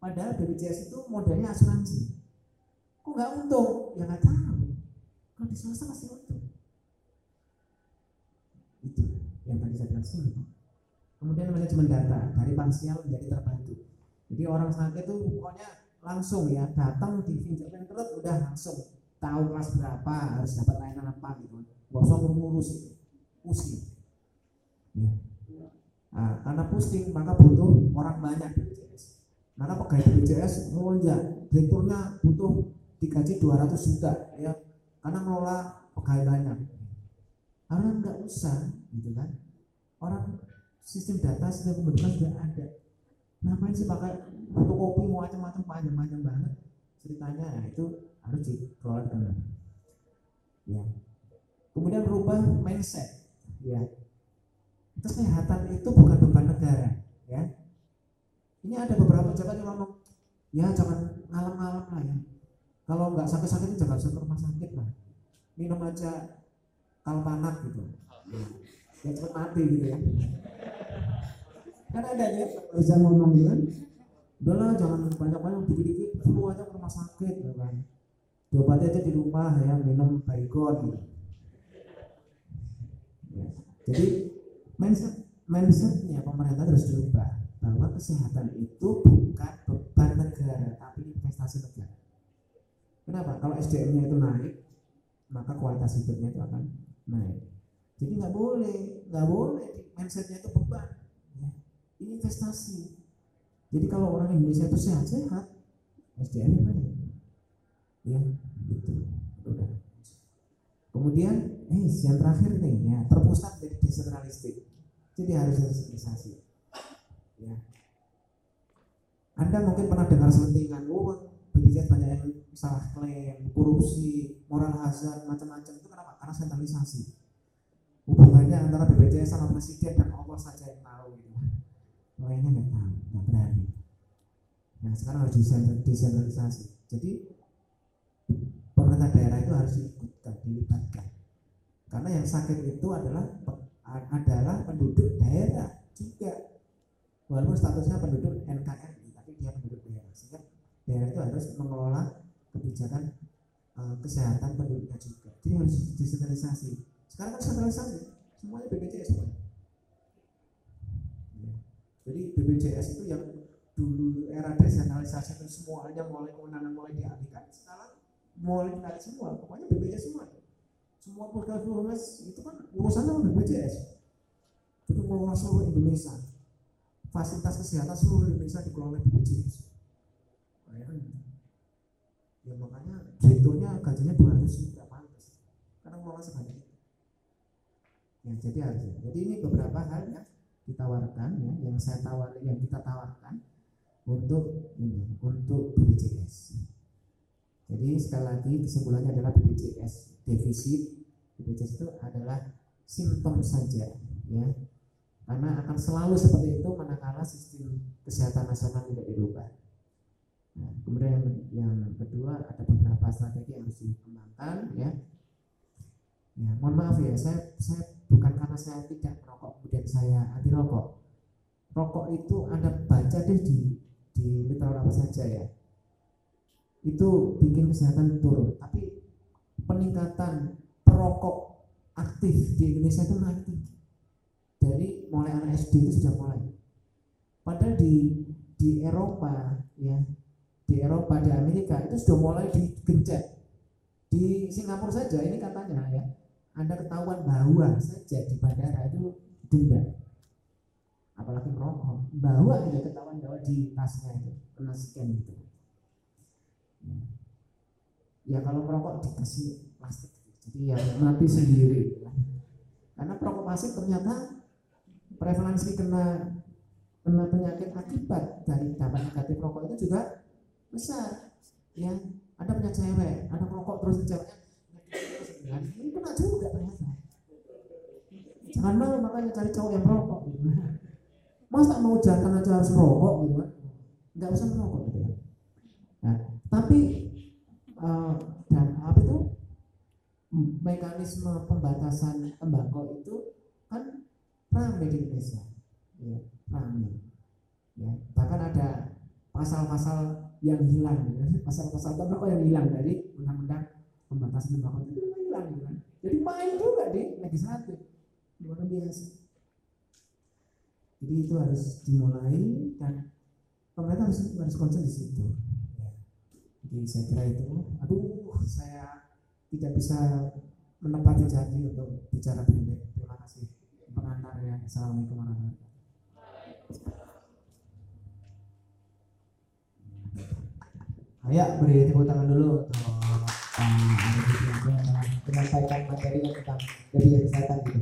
Padahal BPJS itu modelnya asuransi. Kok nggak untung? Ya nggak tahu. Kalau di swasta pasti untung. Itu yang tadi saya jelaskan kemudian manajemen data dari parsial menjadi terbantu. Jadi orang sakit itu pokoknya langsung ya datang di fingerprint udah langsung tahu kelas berapa harus dapat layanan apa gitu. Nggak usah ngurus itu. Pusing. Ya. Nah, karena pusing maka butuh orang banyak BPJS maka pegawai BPJS melonjak direkturnya butuh digaji 200 juta ya. Karena ngelola pegawai banyak. Karena nggak usah gitu kan. Orang sistem data sistem kependudukan sudah ada. Ngapain sih pakai fotokopi macam-macam panjang-panjang banget? Ceritanya nah itu harus dikelola dengan ya. Kemudian berubah mindset ya kesehatan itu bukan beban negara ya. Ini ada beberapa pejabat yang ngomong ya jangan ngalam-ngalam lah ya. Kalau nggak sakit-sakit jangan ke rumah sakit lah. Minum aja kalpanak gitu. Ya cepat mati gitu ya. Kan ada ya bisa ngomong gitu kan. Udahlah jangan banyak-banyak dikit-dikit flu aja ke rumah sakit gitu kan. Diobati aja di rumah ya minum baygon gitu. Ya. jadi mindset mindsetnya pemerintah harus dirubah bahwa kesehatan itu bukan beban negara tapi investasi negara. Kenapa? Kalau SDM-nya itu naik maka kualitas hidupnya itu akan naik. Jadi nggak boleh nggak boleh mindsetnya itu beban. Ya. ini investasi. Jadi kalau orang Indonesia itu sehat-sehat SDM-nya naik. Ya gitu. Kemudian eh yang terakhir nih ya terpusat jadi desentralistik jadi harus desentralisasi ya. Anda mungkin pernah dengar selentingan oh BPJS banyak yang salah klaim korupsi moral hazard macam-macam. Itu kenapa? Karena sentralisasi. Hubungannya antara BPJS sama presiden dan Allah saja yang tahu gitu. Lainnya nggak tahu nggak berani. Nah sekarang harus desentralisasi jadi pemerintah daerah itu harus dilibatkan. Karena yang sakit itu adalah adalah penduduk daerah juga. Walaupun statusnya penduduk NKRI tapi dia penduduk daerah. Sehingga daerah itu harus mengelola kebijakan uh, kesehatan penduduknya juga. Jadi harus desentralisasi sekarang kan sentralisasi. Semuanya BPJS semuanya ya. jadi BPJS itu yang dulu era desentralisasi itu semuanya mulai kewenangan mulai dialihkan. Sekarang mulai ditarik semua. Pokoknya BPJS semua semua puskesmas itu kan urusannya sama BPJS itu mengelola seluruh Indonesia. Fasilitas kesehatan seluruh Indonesia dikelola oleh BPJS ya makanya direkturnya gajinya 200 juta pantas karena mengelola sebanyak itu. Ya jadi harusnya. Jadi ini beberapa hal yang ditawarkan ya yang saya tawar yang kita tawarkan untuk ini untuk BPJS jadi sekali lagi kesimpulannya adalah BPJS defisit BPJS itu adalah simptom saja ya karena akan selalu seperti itu manakala sistem kesehatan nasional tidak dirubah. Nah, kemudian yang, yang kedua ada beberapa strategi yang harus dikembangkan ya. Ya, mohon maaf ya, saya saya bukan karena saya tidak merokok kemudian saya anti rokok. Rokok itu Anda baca deh di di literal apa saja ya. Itu bikin kesehatan turun, tapi peningkatan perokok aktif di Indonesia itu naik dari mulai anak SD itu sudah mulai. Padahal di di Eropa ya di Eropa di Amerika itu sudah mulai digencet. Di Singapura saja ini katanya ya Anda ketahuan bawa saja di bandara itu denda. Apalagi merokok, bawa tidak ketahuan bawa di tasnya itu kena scan gitu. ya kalau merokok dikasih plastik. Jadi ya mati sendiri. Karena perokok pasif ternyata prevalensi kena kena penyakit akibat dari dampak negatif rokok itu juga besar. Ya ada punya cewek ada merokok terus ceweknya. Ini kena juga ternyata. Jangan mau makanya cari cowok yang merokok gitu. masa mau jangan aja harus merokok gitu kan? Nggak usah merokok gitu ya. Nah tapi uh, dan apa itu? Mekanisme pembatasan tembakau itu kan ramai di Indonesia. Ya, ramai ya bahkan ada pasal-pasal yang hilang ya. pasal-pasal tembakau yang hilang dari undang-undang pembatasan tembakau itu hilang kan jadi main juga di legislatif luar biasa. Jadi itu harus dimulai dan pemerintah harus harus concern di situ jadi saya kira itu. Aduh saya tidak bisa menepati janji untuk bicara pendek. Terima kasih. Pengantar ya. Assalamualaikum warahmatullahi Ayo beri tepuk tangan dulu yang menyampaikan materi tentang bpjs kesehatan gitu.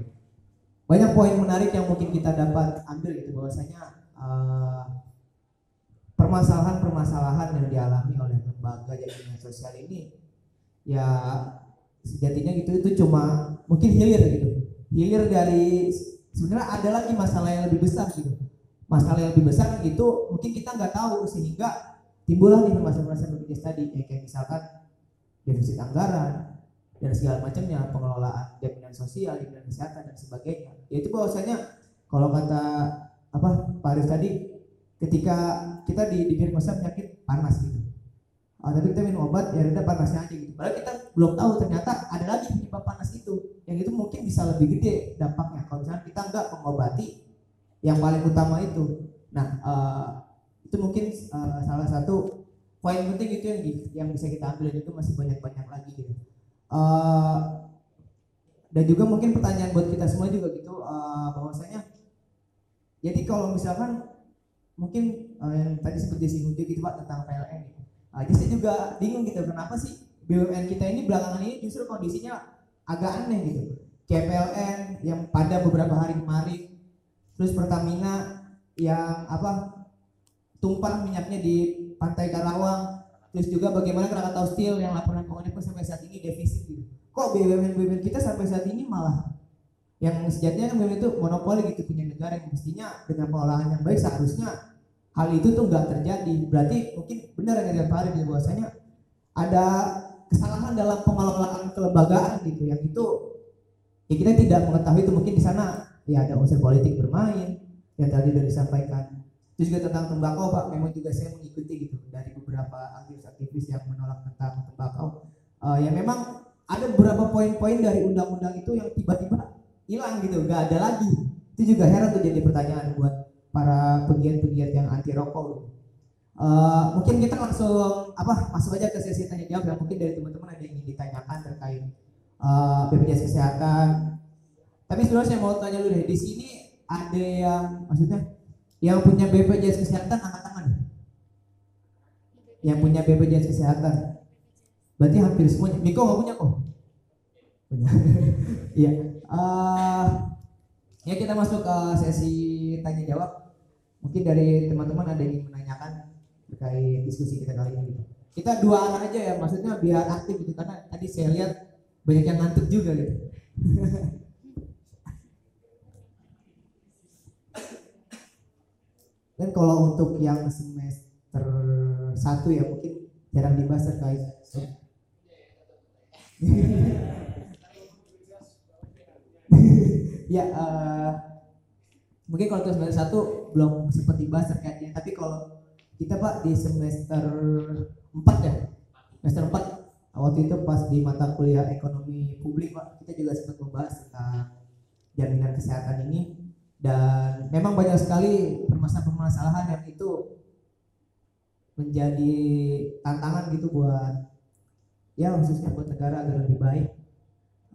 Banyak poin menarik yang mungkin kita dapat ambil gitu. Bahwasanya uh, permasalahan-permasalahan yang dialami oleh lembaga jaminan sosial ini ya sejatinya gitu itu cuma mungkin hilir gitu. Hilir dari sebenarnya ada lagi masalah yang lebih besar gitu. Masalah yang lebih besar itu mungkin kita nggak tahu sehingga timbullah nih masalah-masalah BPJS tadi ya, kayak misalkan defisit anggaran dan segala macamnya pengelolaan jaminan sosial jaminan kesehatan dan sebagainya. Yaitu bahwasanya kalau kata apa Pak Arif tadi ketika kita di diagnosa penyakit panas gitu. Uh, tapi kita minum obat ya reda panasnya aja gitu. Padahal kita belum tahu ternyata ada lagi penyebab panas itu. Yang itu mungkin bisa lebih gede dampaknya. Kalau misalnya kita nggak mengobati yang paling utama itu. Nah uh, itu mungkin uh, salah satu poin penting itu yang yang bisa kita ambil. Dan itu masih banyak banyak lagi gitu. Uh, dan juga mungkin pertanyaan buat kita semua juga gitu. Uh, bahwasanya jadi kalau misalkan mungkin uh, yang tadi seperti disinggung gitu pak tentang PLN gitu. Uh, jadi saya juga bingung gitu kenapa sih BUMN kita ini belakangan ini justru kondisinya agak aneh gitu. Kayak yang pada beberapa hari kemarin, terus Pertamina yang apa tumpah minyaknya di pantai Karawang, terus juga bagaimana Krakatau Steel yang laporan keuangan sampai saat ini defisit gitu. Kok BUMN BUMN kita sampai saat ini malah yang sejatinya kan itu monopoli gitu punya negara yang mestinya dengan pengolahan yang baik seharusnya hal itu tuh nggak terjadi. Berarti mungkin benar yang dia Farid ya bahwasanya ada kesalahan dalam pengelolaan kelembagaan gitu yang itu ya kita tidak mengetahui itu mungkin di sana. Ya ada unsur politik bermain yang tadi sudah disampaikan. Itu juga tentang tembakau pak memang juga saya mengikuti gitu dari beberapa aktivis-aktivis yang menolak tentang tembakau. Uh, ya memang ada beberapa poin-poin dari undang-undang itu yang tiba-tiba hilang gitu nggak ada lagi. Itu juga heran tuh jadi pertanyaan buat para pegiat-pegiat yang anti rokok. Uh, mungkin kita langsung apa masuk aja ke sesi tanya jawab yang mungkin dari teman-teman ada yang ingin ditanyakan terkait uh, BPJS kesehatan. Tapi sebenarnya saya mau tanya dulu deh di sini ada yang maksudnya yang punya BPJS kesehatan angkat tangan. Yang punya BPJS kesehatan. Berarti hampir semuanya. Miko nggak punya kok. Punya. Iya. uh, ya kita masuk ke sesi tanya jawab. Mungkin dari teman-teman ada yang menanyakan terkait diskusi kita kali ini kita dua arah aja ya maksudnya biar aktif gitu karena tadi saya lihat banyak yang ngantuk juga gitu. Dan kalau untuk yang semester satu ya mungkin jarang dibahas terkait ya uh, mungkin kalau semester satu belum sempat dibahas terkaitnya tapi kalau kita pak di semester 4 ya? Semester 4 waktu itu pas di mata kuliah ekonomi publik pak kita juga sempat membahas tentang jaminan kesehatan ini. Dan memang banyak sekali permasalahan-permasalahan yang itu menjadi tantangan gitu buat ya khususnya buat negara agar lebih baik.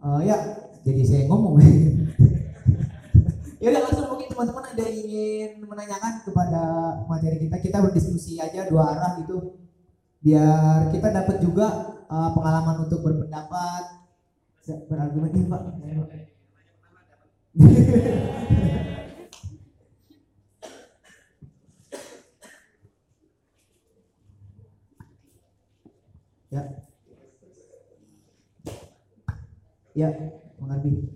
Uh, ya jadi saya ngomong ya udah langsung mungkin teman-teman ada ingin menanyakan kepada materi kita kita berdiskusi aja dua arah gitu biar kita dapat juga eh, pengalaman untuk berpendapat, berargumen Pak. ya. Ya, mengerti.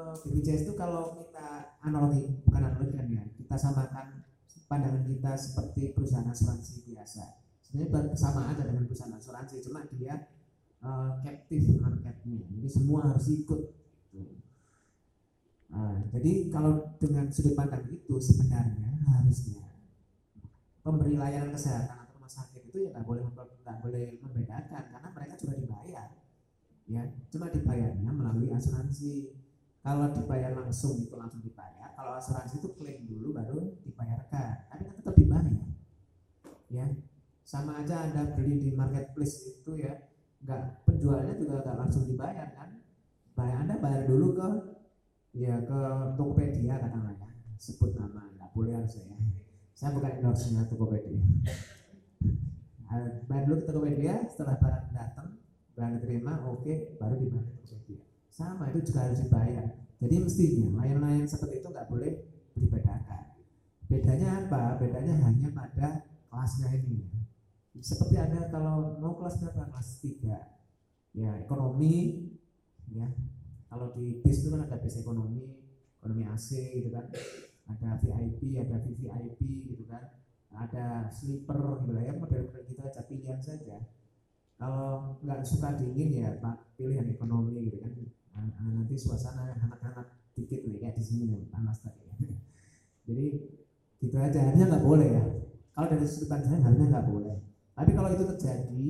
eh, BPJS itu kalau kita analogi, bukan analogi kan ya, kita samakan pandangan kita seperti perusahaan asuransi biasa. Sebenarnya sama aja dengan perusahaan asuransi, cuma dia uh, captive marketnya. Jadi semua harus ikut. Nah, jadi kalau dengan sudut pandang itu sebenarnya harusnya pemberi layanan kesehatan atau rumah sakit itu ya nggak boleh nggak boleh membedakan karena mereka juga dibayar, ya cuma dibayarnya melalui asuransi. Kalau dibayar langsung itu langsung dibayar. Kalau asuransi itu klaim dulu baru dibayarkan, tapi kan tetap dibayar, ya sama aja anda beli di marketplace itu ya nggak penjualnya juga nggak langsung dibayar kan? Bayar anda bayar dulu ke ya ke Tokopedia katakanlah ya sebut nama nggak boleh harus ya saya bukan endorse Tokopedia. Bayar dulu ke Tokopedia setelah barang datang barang diterima oke okay, baru dibayar Tokopedia sama itu juga harus dibayar. Jadi mestinya layan-layan seperti itu nggak boleh dibedakan. Bedanya apa? Bedanya hanya pada kelasnya ini. Seperti ada kalau mau kelas berapa? Kelas 3 ya ekonomi ya. Kalau di bis itu kan ada bis ekonomi ekonomi AC gitu kan. Ada VIP ada VVIP gitu kan. Ada sleeper gitu lah ya model-model kita aja pilihan saja. Kalau nggak suka dingin ya pak pilih yang ekonomi gitu kan nanti suasana hangat-hangat dikit nih kayak di sini nih panas tadi. Jadi gitu aja. Harusnya nggak boleh ya. Kalau dari sudut pandang saya harusnya nggak boleh. Tapi kalau itu terjadi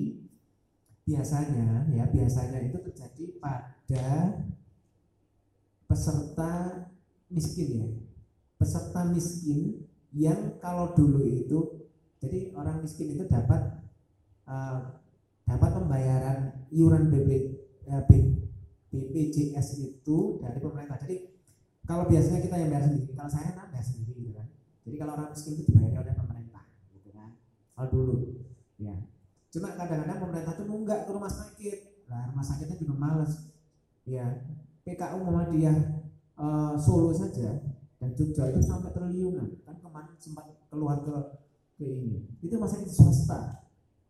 biasanya ya biasanya itu terjadi pada peserta miskin ya. Peserta miskin yang kalau dulu itu jadi orang miskin itu dapat uh, dapat pembayaran iuran BP, uh, BPJS itu dari pemerintah. Jadi kalau biasanya kita yang bayar sendiri kalau saya kan bayar sendiri gitu kan. Jadi kalau orang miskin itu dibayar oleh pemerintah gitu kan. Kalau dulu ya. Cuma kadang-kadang pemerintah itu nunggak ke rumah sakit. Nah rumah sakitnya juga males. Ya PKU Muhammadiyah uh, Solo saja dan Jogja itu sampai triliunan. Kan kemarin sempat keluar ke ke ini. Itu rumah sakit swasta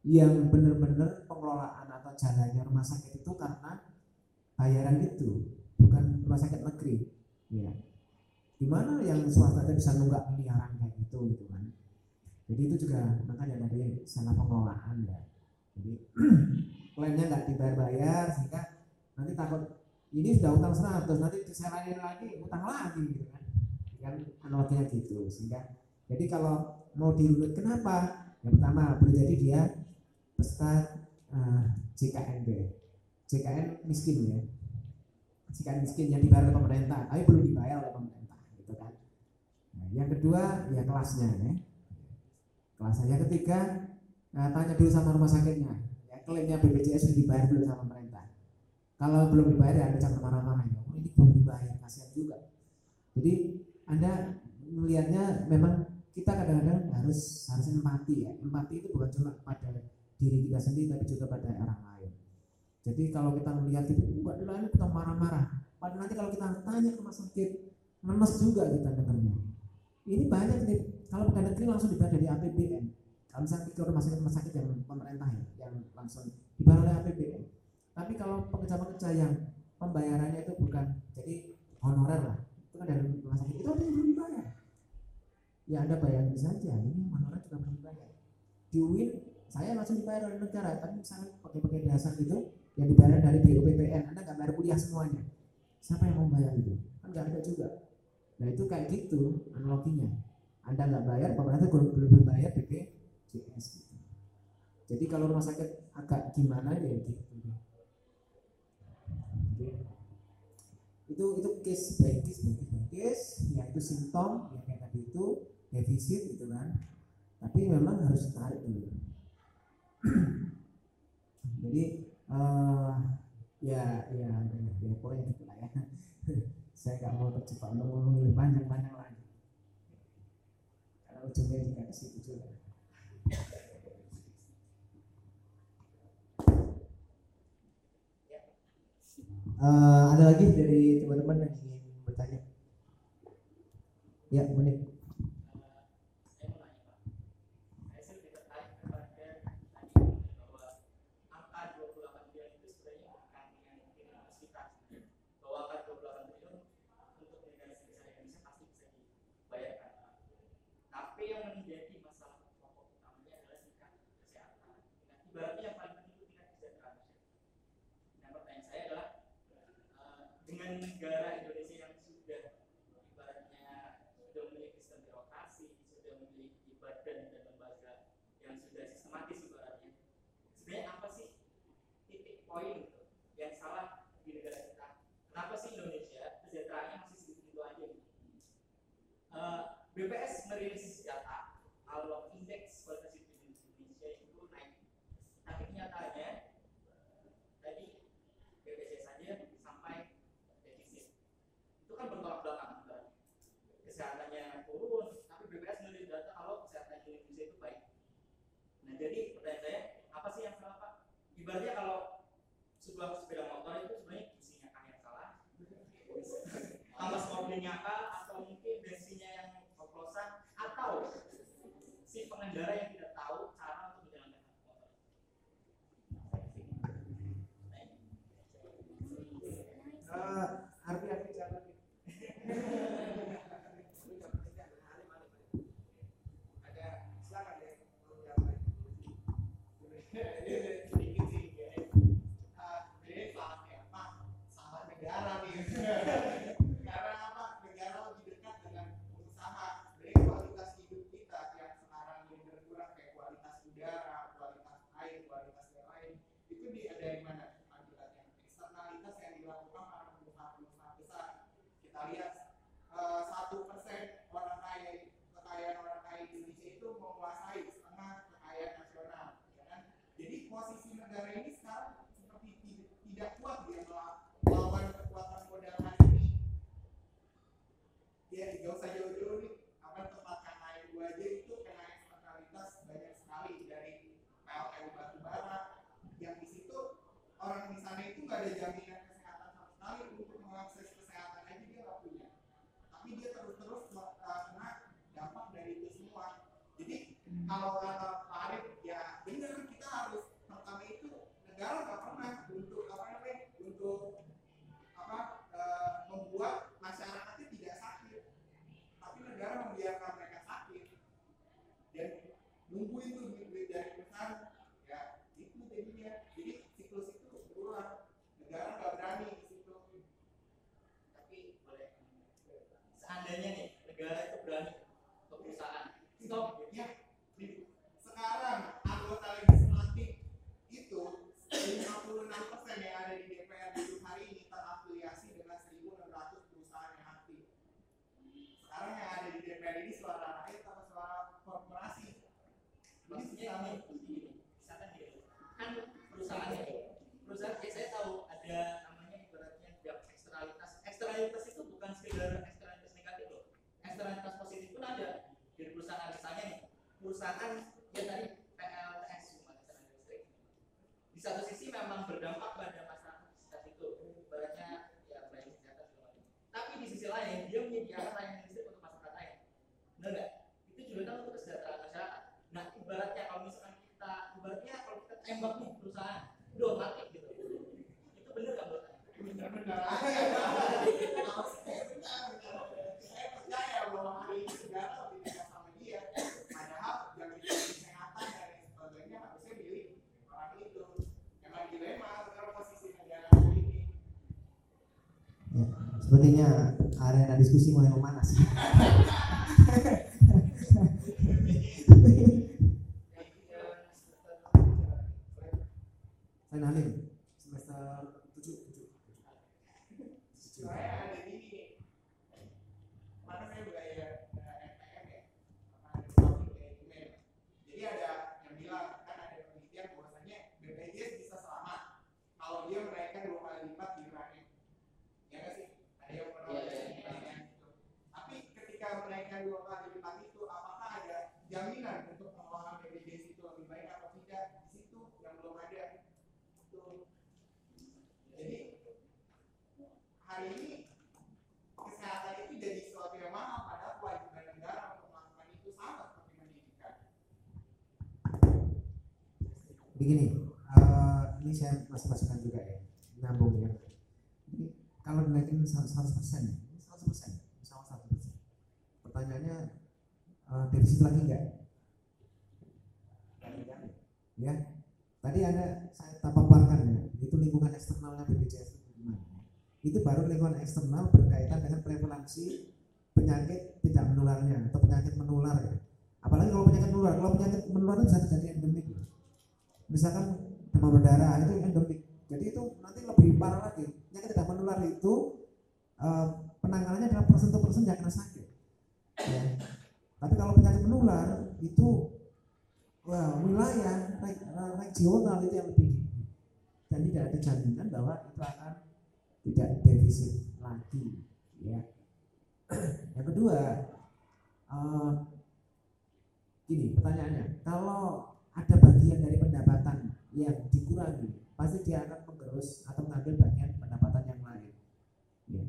yang benar-benar pengelolaan atau jalannya rumah sakit itu karena bayaran itu bukan rumah sakit negeri. Ya di mana yang swasta itu bisa nunggak miliaran kayak gitu gitu kan. Jadi itu juga makanya dari salah pengelolaan ya. Jadi klaimnya nggak dibayar-bayar sehingga nanti takut ini sudah utang 100 nanti diserahin lagi utang lagi gitu kan. Kan analoginya gitu sehingga jadi kalau mau dirunut kenapa? Yang pertama boleh jadi dia peserta uh, JKN JKN miskin ya. JKN miskin yang dibayar oleh pemerintah tapi belum dibayar oleh pemerintah gitu kan. Nah, yang kedua ya kelasnya ya. Kelasnya yang ketiga nah, tanya dulu sama rumah sakitnya. Ya klaimnya BPJS sudah dibayar belum sama pemerintah? Kalau belum dibayar ya anda jangan marah-marah ya. Oh, ini belum dibayar kasihan juga. Jadi anda melihatnya memang kita kadang-kadang harus harus empati ya. Empati itu bukan cuma pada diri kita sendiri tapi juga pada orang lain jadi kalau kita melihat itu enggak lain kita marah-marah. Pada nanti kalau kita tanya ke rumah sakit lemes juga kita dengarnya ini banyak nih. Kalau pegawai negeri langsung dibayar dari APBN kalau misalnya ke rumah sakit rumah sakit yang pemerintah ya yang langsung dibayar oleh APBN tapi kalau pekerja-pekerja yang pembayarannya itu bukan jadi honorer lah itu kan dari rumah sakit. Itu belum dibayar. Ya anda bayangin saja ini honorer juga belum dibayar. Di UIN saya langsung dibayar oleh negara. Tapi misalnya pakai-pakai dasar gitu yang dibayar dari BUPPN anda nggak bayar kuliah semuanya. Siapa yang mau bayar itu? Kan nggak ada juga. Nah itu kayak gitu analoginya. Anda nggak bayar pemerintah belum belum bayar BPJS gitu. jadi kalau rumah sakit agak gimana ya gitu. Itu itu case by case by case by ya itu simptom ya kayak tadi itu defisit gitu kan. Tapi memang harus tarik dulu. Jadi uh, ya ya ya, ya pokoknya gitu lah ya saya nggak mau terjebak untuk ngomong lebih panjang-panjang lagi karena ujungnya juga ke situ juga Uh, ada lagi dari teman-teman yang ingin bertanya? Ya, menit. dengan negara Indonesia yang sudah ibaratnya sudah memiliki sistem birokrasi, sudah memiliki badan dan lembaga yang sudah sistematis ibaratnya. Sebenarnya apa sih titik poin yang salah di negara kita? Kenapa sih Indonesia kesejahteraannya masih segitu aja? Uh, BPS merilis data kalau indeks kualitas hidup Indonesia itu naik, tapi kenyataannya tadi BPJS saja sampai defisit itu kan bertolak belakang kan kesehatannya turun tapi BPS merilis data kalau kesehatan Indonesia itu baik nah jadi pertanyaan saya apa sih yang salah pak? Ibaratnya kalau sebuah sepeda motor itu sebenarnya isinya kan yang salah. Alas mobilnya kah atau mungkin bensinnya yang oplosan atau si pengendara yang tidak kalau kata Pak ya benar kita harus pertama itu negara nggak pernah untuk apa namanya untuk apa e, membuat masa Eksternalitas positif pun ada di perusahaan. Misalnya nih, perusahaan ya tadi PLTS. Di satu sisi memang berdampak pada masyarakat situ. Ibaratnya ya pelayanan kesehatan segala macam. Tapi di sisi lain dia menyediakan layanan listrik untuk masyarakat lain. Benar nggak? Itu juga kan untuk kesejahteraan masyarakat. Nah, ibaratnya kalau misalkan kita, ibaratnya kalau kita tembak nih perusahaan, udah mati gitu. Itu bener nggak menurut Anda? benar-benar sepertinya arena diskusi mulai memanas. Saya semester 7 7 saya ada di ini mana saya belajar eh, MPM ya apa ada public management jadi ada yang bilang kan ada penelitian bahwasanya BPJS bisa selamat kalau dia menaikkan dua kali lipat iurannya ya nggak sih ada yang pernah Iya, baca iya, penelitian itu tapi ketika menaikkan dua kali lipat itu apakah ada jaminan untuk pengelolaan BPJS itu lebih baik atau tidak di situ yang belum ada itu jadi hari ini kesehatan itu jadi sesuatu yang mahal padahal kewajiban negara untuk melakukan itu sama seperti pendidikan. Begini eh, ini saya masih masukkan juga ya nyambung ya. Jadi kalau dinaikin 100 persen 100 persen sama 100 persen. Pertanyaannya eh, defisit lagi enggak ya tadi ada saya paparkan ya itu lingkungan eksternalnya BPJS itu gimana itu baru lingkungan eksternal berkaitan dengan prevalensi penyakit tidak menularnya atau penyakit menular ya. Apalagi kalau penyakit menular kalau penyakit menular itu bisa terjadi endemik misalkan demam berdarah itu endemik jadi itu nanti lebih parah lagi. Penyakit tidak menular itu eh, penanganannya adalah persen persen yang kena sakit. Ya. tapi kalau penyakit menular itu wah, wilayah reg- regional itu yang lebih dan tidak ada jaminan bahwa itu akan tidak defisit lagi. Ya. Yang kedua eh, gini pertanyaannya. Kalau ada bagian dari pendapatan yang dikurangi. Pasti dia akan menggerus atau mengambil bagian pendapatan yang lain. Ya,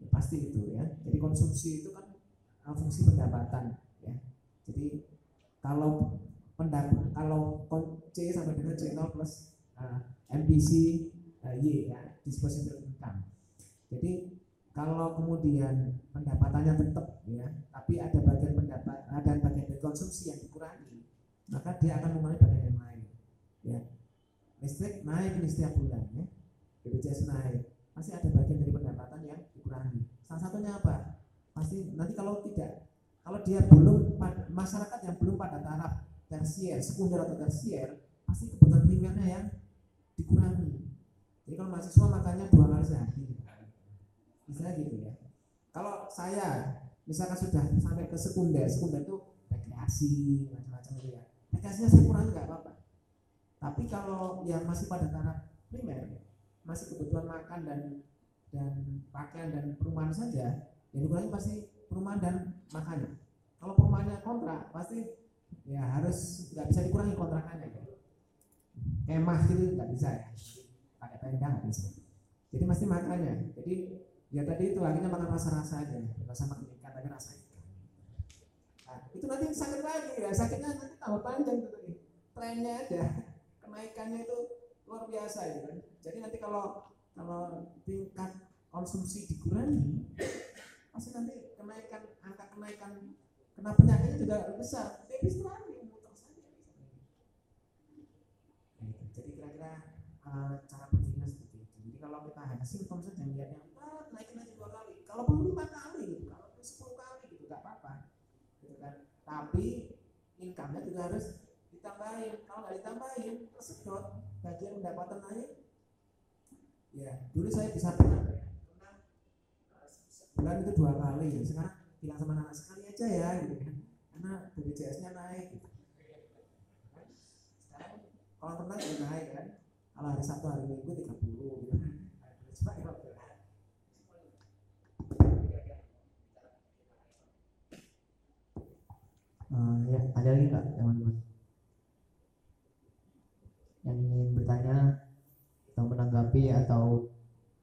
Ya, pasti itu ya. Jadi konsumsi itu kan uh, fungsi pendapatan ya. Jadi kalau pendapat kalau C sampai dengan C0 plus uh, MPC uh, Y ya disposable income. Jadi kalau kemudian pendapatannya tetap ya tapi ada bagian pendapat ada bagian dari konsumsi yang dikurangi maka dia akan mengurangi bagian yang lain. Ya. Listrik naik ini setiap bulan ya. BPJS naik. Pasti ada bagian dari pendapatan yang dikurangi. Salah satunya apa? Pasti nanti kalau tidak kalau dia belum masyarakat yang belum pada taraf tersier sekunder atau tersier pasti kebutuhan primernya yang dikurangi. Jadi kalau mahasiswa makannya dua kali sehari misalnya gitu ya. Kalau saya misalkan sudah sampai ke sekunder sekunder itu rekreasi macam-macam itu ya rekreasinya saya kurangi nggak apa-apa. Tapi kalau yang masih pada taraf primer masih kebutuhan makan dan dan pakaian dan perumahan saja yang dikurangi pasti perumahan dan makannya. Kalau perumahannya kontrak pasti ya harus nggak bisa dikurangi kontrakannya ya. kemah gitu nggak bisa ya. Pakai tenda nggak bisa. Jadi pasti makannya. Jadi ya tadi itu akhirnya makan rasa-rasa aja rasa makan ikan tapi rasa ikan. nah, itu nanti sakit lagi ya. Sakitnya nanti tambah panjang gitu nih trennya aja. Kenaikannya itu luar biasa ya kan. Jadi nanti kalau kalau tingkat konsumsi dikurangi pasti nanti kenaikan angka kenaikan kena penyakitnya juga besar. Jadi selalu muter saja. Gitu. Jadi kira-kira uh, cara berpikirnya seperti itu. Jadi kalau kita hanya simptom saja melihatnya ah, naik naik dua kali. Kalau perlu lima kali Tapi income-nya juga harus ditambahin. Kalau nggak ditambahin, tersedot, bagian pendapatan naik. Ya, dulu saya bisa ya, pernah eh, sebulan itu dua kali. Sekarang bilang sama anak sekali aja ya, gitu kan. Karena BPJS-nya naik. Gitu. Kalau pernah ya naik kan. Kalau hari Sabtu hari Minggu 30 gitu. Coba ya, Eh, ya, ada lagi nggak teman-teman yang ingin bertanya atau menanggapi atau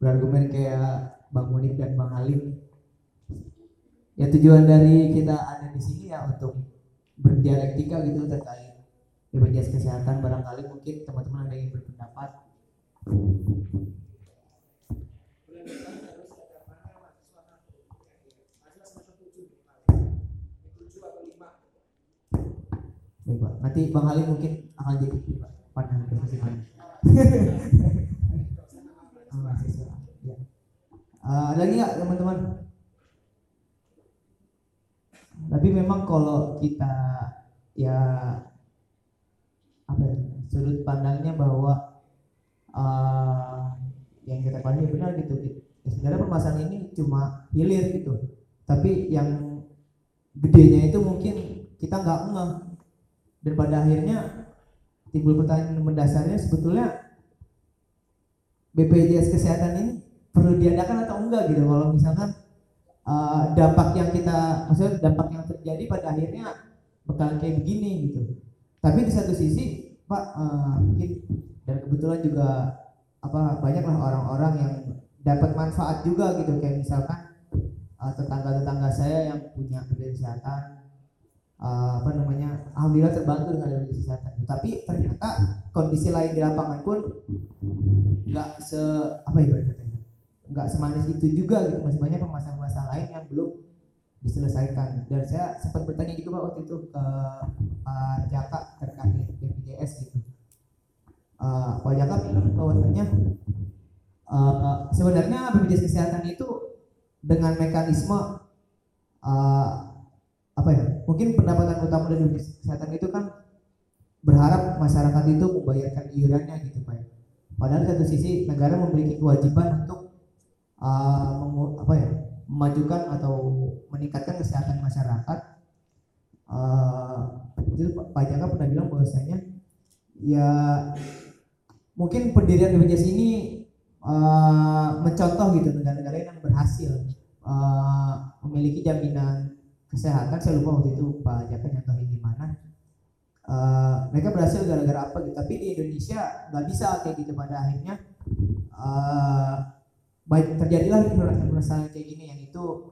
berargumen kayak Bang Munik dan Bang Halim? Ya tujuan dari kita ada di sini ya untuk berdialektika gitu terkait BPJS kesehatan. Barangkali mungkin teman-teman ada yang berpendapat Baik Pak, nanti Bang Halim mungkin akan jadi Pak pandangan Pak. Oh, mahasiswa. Ya. Eh, lagi nggak teman-teman? Tapi memang kalau kita ya apa ya sudut pandangnya bahwa eh, yang kita pandang benar gitu. Ya, sebenarnya permasalahan ini cuma hilir gitu. Tapi yang gedenya itu mungkin kita nggak ngeh dan pada akhirnya timbul pertanyaan mendasarnya sebetulnya BPJS kesehatan ini perlu diadakan atau enggak gitu? Kalau misalkan eh, dampak yang kita maksudnya dampak yang terjadi pada akhirnya bakal kayak begini gitu. Tapi di satu sisi Pak mungkin dan kebetulan juga apa banyaklah orang-orang yang dapat manfaat juga gitu. Kayak misalkan eh, tetangga-tetangga saya yang punya BPJS kesehatan eh, apa namanya alhamdulillah terbantu dengan BPJS kesehatan tapi ternyata kondisi lain di lapangan pun nggak se apa ya berkatanya nggak semanis itu juga gitu. Masih banyak permasalahan-permasalahan lain yang belum diselesaikan. Dan saya sempat bertanya juga Pak waktu itu ke Pak Jaka terkait BPJS gitu. Eh, Pak Jaka bilang bahwasanya eh, sebenarnya BPJS kesehatan itu dengan mekanisme eh, apa ya mungkin pendapatan utama dari kesehatan itu kan berharap masyarakat itu membayarkan iurannya gitu Pak ya. Padahal satu sisi negara memiliki kewajiban untuk uh, apa ya memajukan atau meningkatkan kesehatan masyarakat. Uh, itu Pak Jaka pernah bilang bahwasanya ya mungkin pendirian BPJS ini uh, mencontoh gitu negara-negara yang berhasil uh, memiliki jaminan kesehatan. Saya lupa waktu itu Pak Jaka nyontohin di mana. Uh, mereka berhasil gara-gara apa gitu tapi di Indonesia nggak bisa kayak gitu pada akhirnya uh, baik terjadilah permasalahan kayak gini yang itu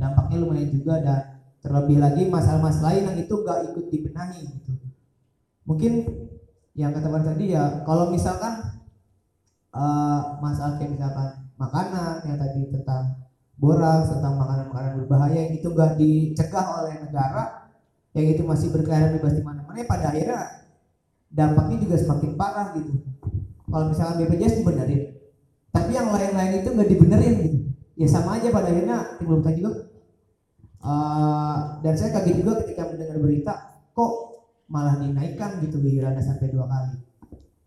dampaknya lumayan juga dan terlebih lagi masalah-masalah lain yang itu nggak ikut dibenahi gitu mungkin yang kata Bang tadi ya kalau misalkan uh, masalah kayak misalkan makanan yang tadi tentang borak tentang makanan-makanan berbahaya yang itu nggak dicegah oleh negara yang itu masih berkeliaran bebas di mana-mana ya pada akhirnya dampaknya juga semakin parah gitu. Kalau misalkan BPJS dibenerin tapi yang lain-lain itu nggak dibenerin gitu. Ya sama aja pada akhirnya timbul juga. Eh, dan saya kaget juga ketika mendengar berita kok malah dinaikkan gitu iurannya sampai dua kali.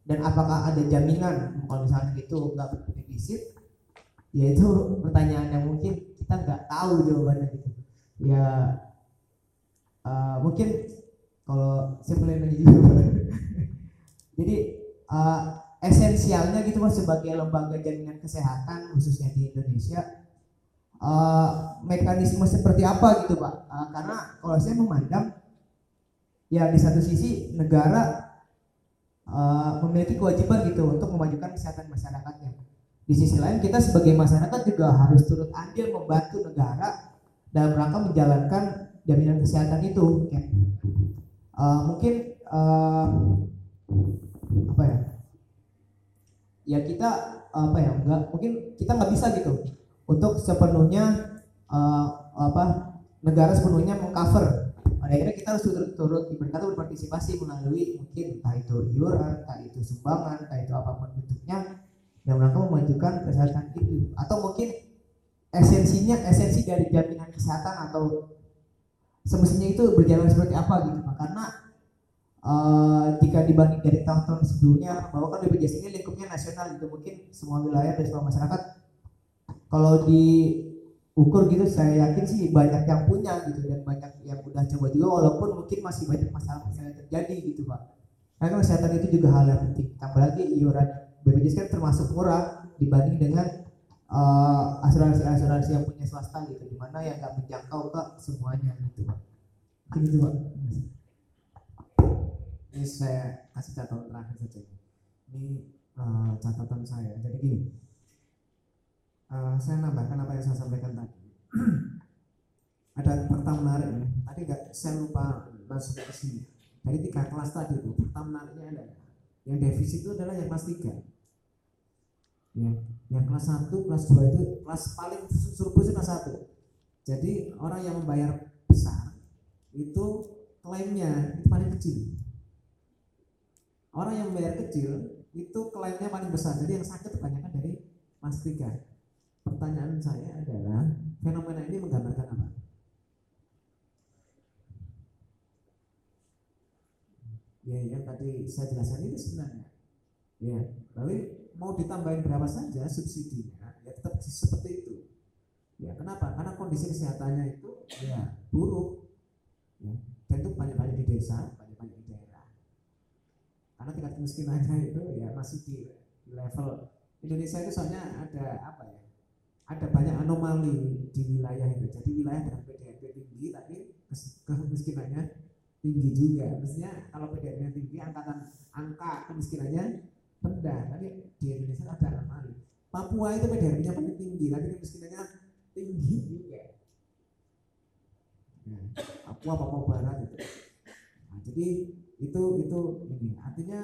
Dan apakah ada jaminan kalau misalnya itu nggak defisit ya itu pertanyaan yang mungkin kita nggak tahu jawabannya gitu. Ya eh, mungkin kalau aja juga jadi eh, esensialnya gitu mas sebagai lembaga jaminan kesehatan khususnya di Indonesia eh, mekanisme seperti apa gitu pak? Eh, karena kalau saya memandang ya di satu sisi negara eh, memiliki kewajiban gitu untuk memajukan kesehatan masyarakatnya di sisi lain kita sebagai masyarakat juga harus turut andil membantu negara dalam rangka menjalankan jaminan kesehatan itu. Ya. Eh, mungkin eh, apa ya? Ya kita apa ya enggak mungkin kita nggak bisa gitu untuk sepenuhnya eh, apa negara sepenuhnya mengcover. Pada akhirnya kita harus turut turut berkata berpartisipasi melalui mungkin entah itu iuran entah itu sumbangan entah itu apa pun bentuknya yang rangka memajukan kesehatan itu atau mungkin esensinya esensi dari jaminan kesehatan atau semestinya itu berjalan seperti apa gitu karena eh, jika dibanding dari tahun-tahun sebelumnya bahwa kan BPJS ini lingkupnya nasional gitu. Mungkin semua wilayah dan semua masyarakat kalau diukur gitu saya yakin sih banyak yang punya gitu dan banyak yang udah coba juga walaupun mungkin masih banyak masalah-masalah yang terjadi gitu Pak. Karena kesehatan itu juga hal yang penting. Tambah lagi iuran BPJS kan termasuk murah dibanding dengan eh, asuransi-asuransi yang punya swasta gitu. Di mana yang nggak menjangkau ke semuanya gitu Pak. Gitu Pak. Ini saya kasih catatan terakhir saja. Ini eh, catatan saya. Jadi gini. Eh, saya nambahkan apa yang saya sampaikan tadi. Ada fakta menarik nih. Tadi nggak saya lupa masuk ke sini. Dari tiga kelas tadi itu fakta menariknya adalah yang defisit itu adalah yang kelas tiga ya yang kelas satu kelas dua itu kelas paling surplus kelas satu. Jadi orang yang membayar besar itu klaimnya itu paling kecil. Orang yang bayar kecil itu klaimnya paling besar. Jadi yang sakit kebanyakan dari kelas tiga pertanyaan saya adalah fenomena ini menggambarkan apa? Ya yang tadi saya jelaskan itu sebenarnya. Ya tapi mau ditambahin berapa saja subsidinya ya tetap seperti itu. Ya kenapa? Karena kondisi kesehatannya itu ya buruk. Ya dan itu banyak banyak di desa banyak banyak di daerah. Karena tingkat kemiskinannya itu ya masih di level Indonesia itu soalnya ada apa ya ada banyak anomali di wilayah itu. Jadi wilayah dengan PDB tinggi tapi kemiskinannya tinggi juga. Mestinya kalau nya tinggi angkatan angka kemiskinannya rendah tapi di Indonesia ada anomali Papua itu PDB nya paling tinggi tapi kemiskinannya tinggi juga. Nah, Papua Papua Barat itu. Nah, jadi itu itu ini. Artinya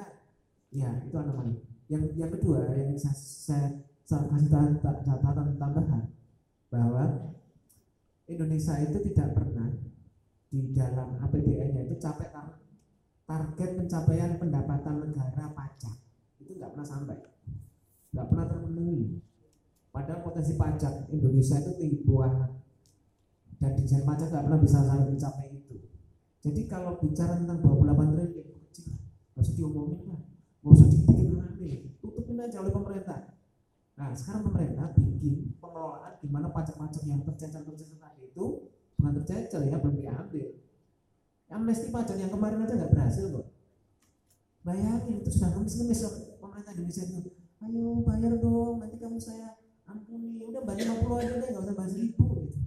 ya itu anomali. Yang yang kedua yang saya, saya, saya kasih ta- ta- catatan tambahan bahwa Indonesia itu tidak pernah di dalam APBN-nya itu tar- target pencapaian pendapatan negara pajak itu nggak pernah sampai. Nggak pernah terpenuhi. Padahal potensi pajak Indonesia itu tinggi banget dan dijen pajak nggak pernah bisa sampai mencapai itu. Jadi kalau bicara tentang 28 triliun kecil. Nggak usah diomongin lah. Nggak usah dibikin rame tutupin aja oleh pemerintah. Nah sekarang pemerintah bikin pengelolaan di mana pajak-pajak yang tercecer-tercecer tadi itu bukan tercecer ya belum diambil. Amnesti pajak yang kemarin aja nggak berhasil kok bayangin itu sudah ngemis-ngemis loh pemerintah Indonesia itu ayo bayar dong nanti kamu saya ampuni. Udah bayar 50 aja deh nggak usah bayar seribu gitu.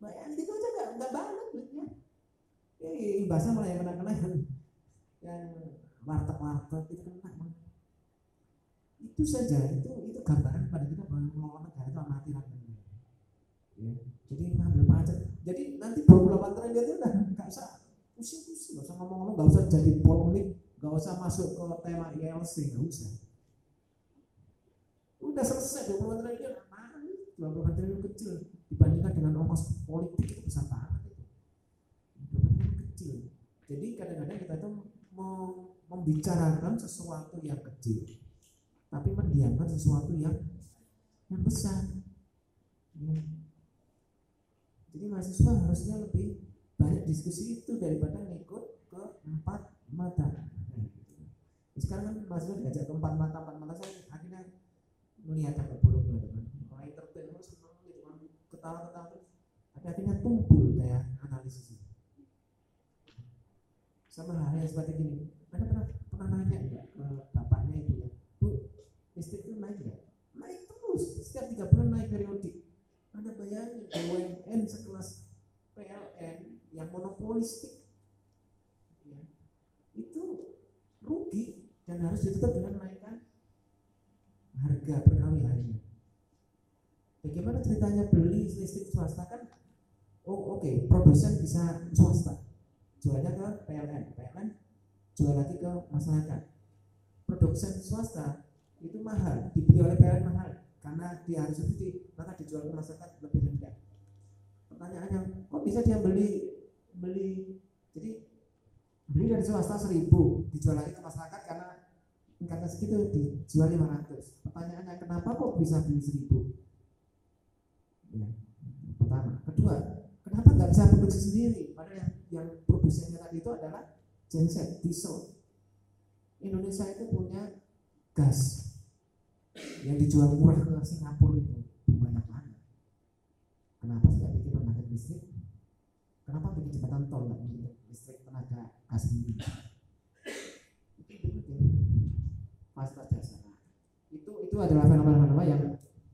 Bayangin itu aja nggak nggak balik duitnya ya imbasnya malah yang kena-kena yang yang warteg-warteg itu kena itu saja itu itu gambaran pada kita bahwa mengelola negara itu amatiran ya jadi ngambil pajak. Jadi nanti 28 triliun itu udah nggak usah pusing-pusing nggak usah ngomong-ngomong nggak usah jadi polemik nggak usah masuk ke tema ILC nggak usah. Udah selesai 28 triliun apaan 28 triliun kecil dibandingkan dengan ongkos politik itu besar banget itu. 28 triliun kecil. Jadi kadang-kadang kita mau membicarakan sesuatu yang kecil tapi mendiamkan sesuatu yang yang besar. Ya. jadi mahasiswa harusnya lebih banyak diskusi itu daripada ngikut ke empat mata. Sekarang kan mahasiswa diajak ke empat mata empat mata saya akhirnya melihat agak buruknya teman orang entertain senang gitu kan ketawa-ketawa terus tapi akhirnya tumpul kayak analisis. Ini sama hal yang seperti gini. Anda pernah pernah nanya enggak ke bapaknya ibu ya? Bu listrik itu naik enggak naik terus. Setiap tiga bulan naik periodik anda bayangin BUMN sekelas PLN yang monopolistik ya, itu rugi dan harus ditutup dengan menaikkan harga per kWh-nya. Bagaimana ceritanya beli listrik swasta kan? Oh oke, produsen bisa swasta, jualnya ke PLN, PLN jual lagi ke masyarakat. Produsen swasta itu mahal, dibeli oleh PLN mahal karena dia harus subsidi, maka dijual ke masyarakat lebih rendah. Pertanyaannya, kok bisa dia beli beli Jadi beli dari swasta seribu dijual lagi ke masyarakat karena tingkatnya segitu dijual 500 pertanyaannya kenapa kok bisa beli seribu? Ya, pertama. Kedua kenapa nggak bisa produksi sendiri? Padahal yang, yang produsennya tadi itu adalah genset diesel. Indonesia itu punya gas yang dijual murah ke Singapura itu. Banyak mana? Kenapa tidak bikin pembangkit listrik? Kenapa bikin jembatan tol nggak bikin listrik tenaga penting fasilitas dasar itu itu adalah fenomena-fenomena yang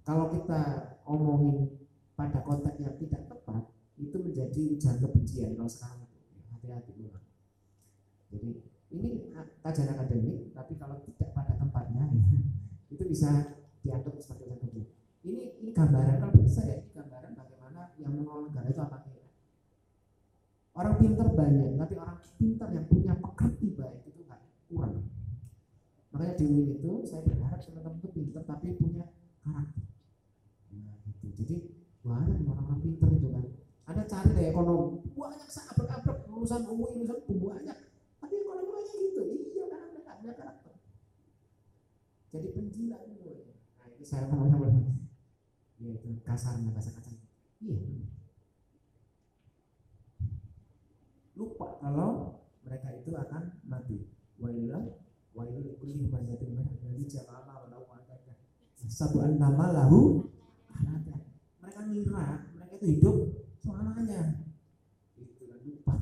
kalau kita omongin pada konteks yang tidak tepat itu menjadi ujian kebencian kalau sekarang hati-hati ulang jadi ini kajian akademik tapi kalau tidak pada tempatnya itu bisa dianggap sebagai ujian kebencian. Ini ini gambaran kalau bagi saya ini gambaran bagaimana yang mengelola negara itu apa orang pintar banyak tapi orang pintar yang punya pekerti baik itu nggak kurang. Makanya di UIN itu saya berharap teman-teman itu pintar tapi punya karakter. Nah gitu. Jadi banyak orang-orang pintar itu kan. Anda cari deh ekonomi. Banyak sangat abrek lulusan UIN lulusan banyak. Tapi ekonomi aja gitu. Iya kan anda nggak punya karakter. Jadi penjilat itu nah itu saya ngomongnya boleh ya itu kasarnya kasar kasar. Iya lupa kalau mereka itu akan mati. Wailah wailul likulli humazatin dari jama'ah walau ma'ataka satu nama lahu anada mereka ngira mereka itu hidup selamanya. Itu kan lupa.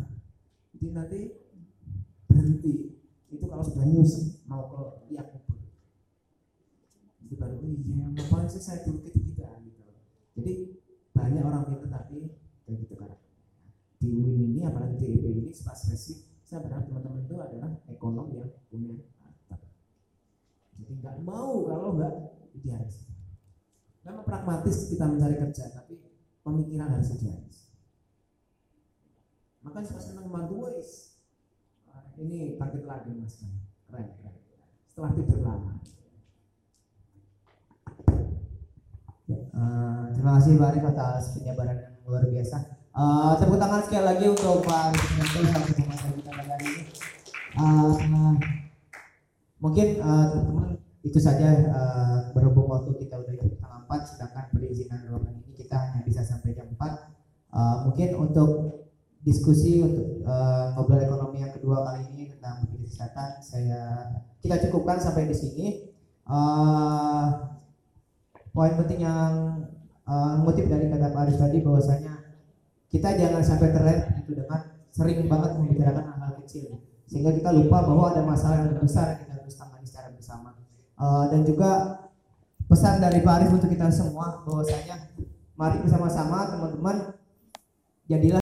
Jadi nanti berhenti. Itu kalau sudah nyusuk mau ke liak kubur. Itu baru oh iya ngapain sih saya dulu gitu gitu. Jadi banyak orang pintar tapi kayak gitu kan di UIN ini apalagi di IP ini secara saya berharap teman-teman itu adalah ekonom yang punya harta. Jadi nggak mau kalau nggak idealis. Memang pragmatis kita mencari kerja tapi pemikiran harus idealis. Makanya saya senang membantu wis ini paket lagi mas. Keren keren. Setelah tidur lama. Uh, terima kasih Pak Arif atas penyabaran yang luar biasa. Uh, tepuk tangan sekali lagi untuk Pak Arif Mentu selaku pembicara kita pada hari ini. Uh, mungkin uh, teman-teman itu saja berhubung waktu kita udah jam setengah empat, sedangkan perizinan ruangan ini kita hanya bisa sampai jam empat. Mungkin untuk diskusi untuk ngobrol ekonomi yang kedua kali ini tentang kesehatan saya kita cukupkan sampai di sini. Poin penting yang uh, dari kata Pak Aris tadi bahwasanya kita jangan sampai terlena itu dengan sering banget membicarakan hal-hal kecil. Sehingga kita lupa bahwa ada masalah yang besar yang kita harus tangani secara bersama. Uh, dan juga pesan dari Pak Arif untuk kita semua bahwasanya mari bersama-sama teman-teman. Jadilah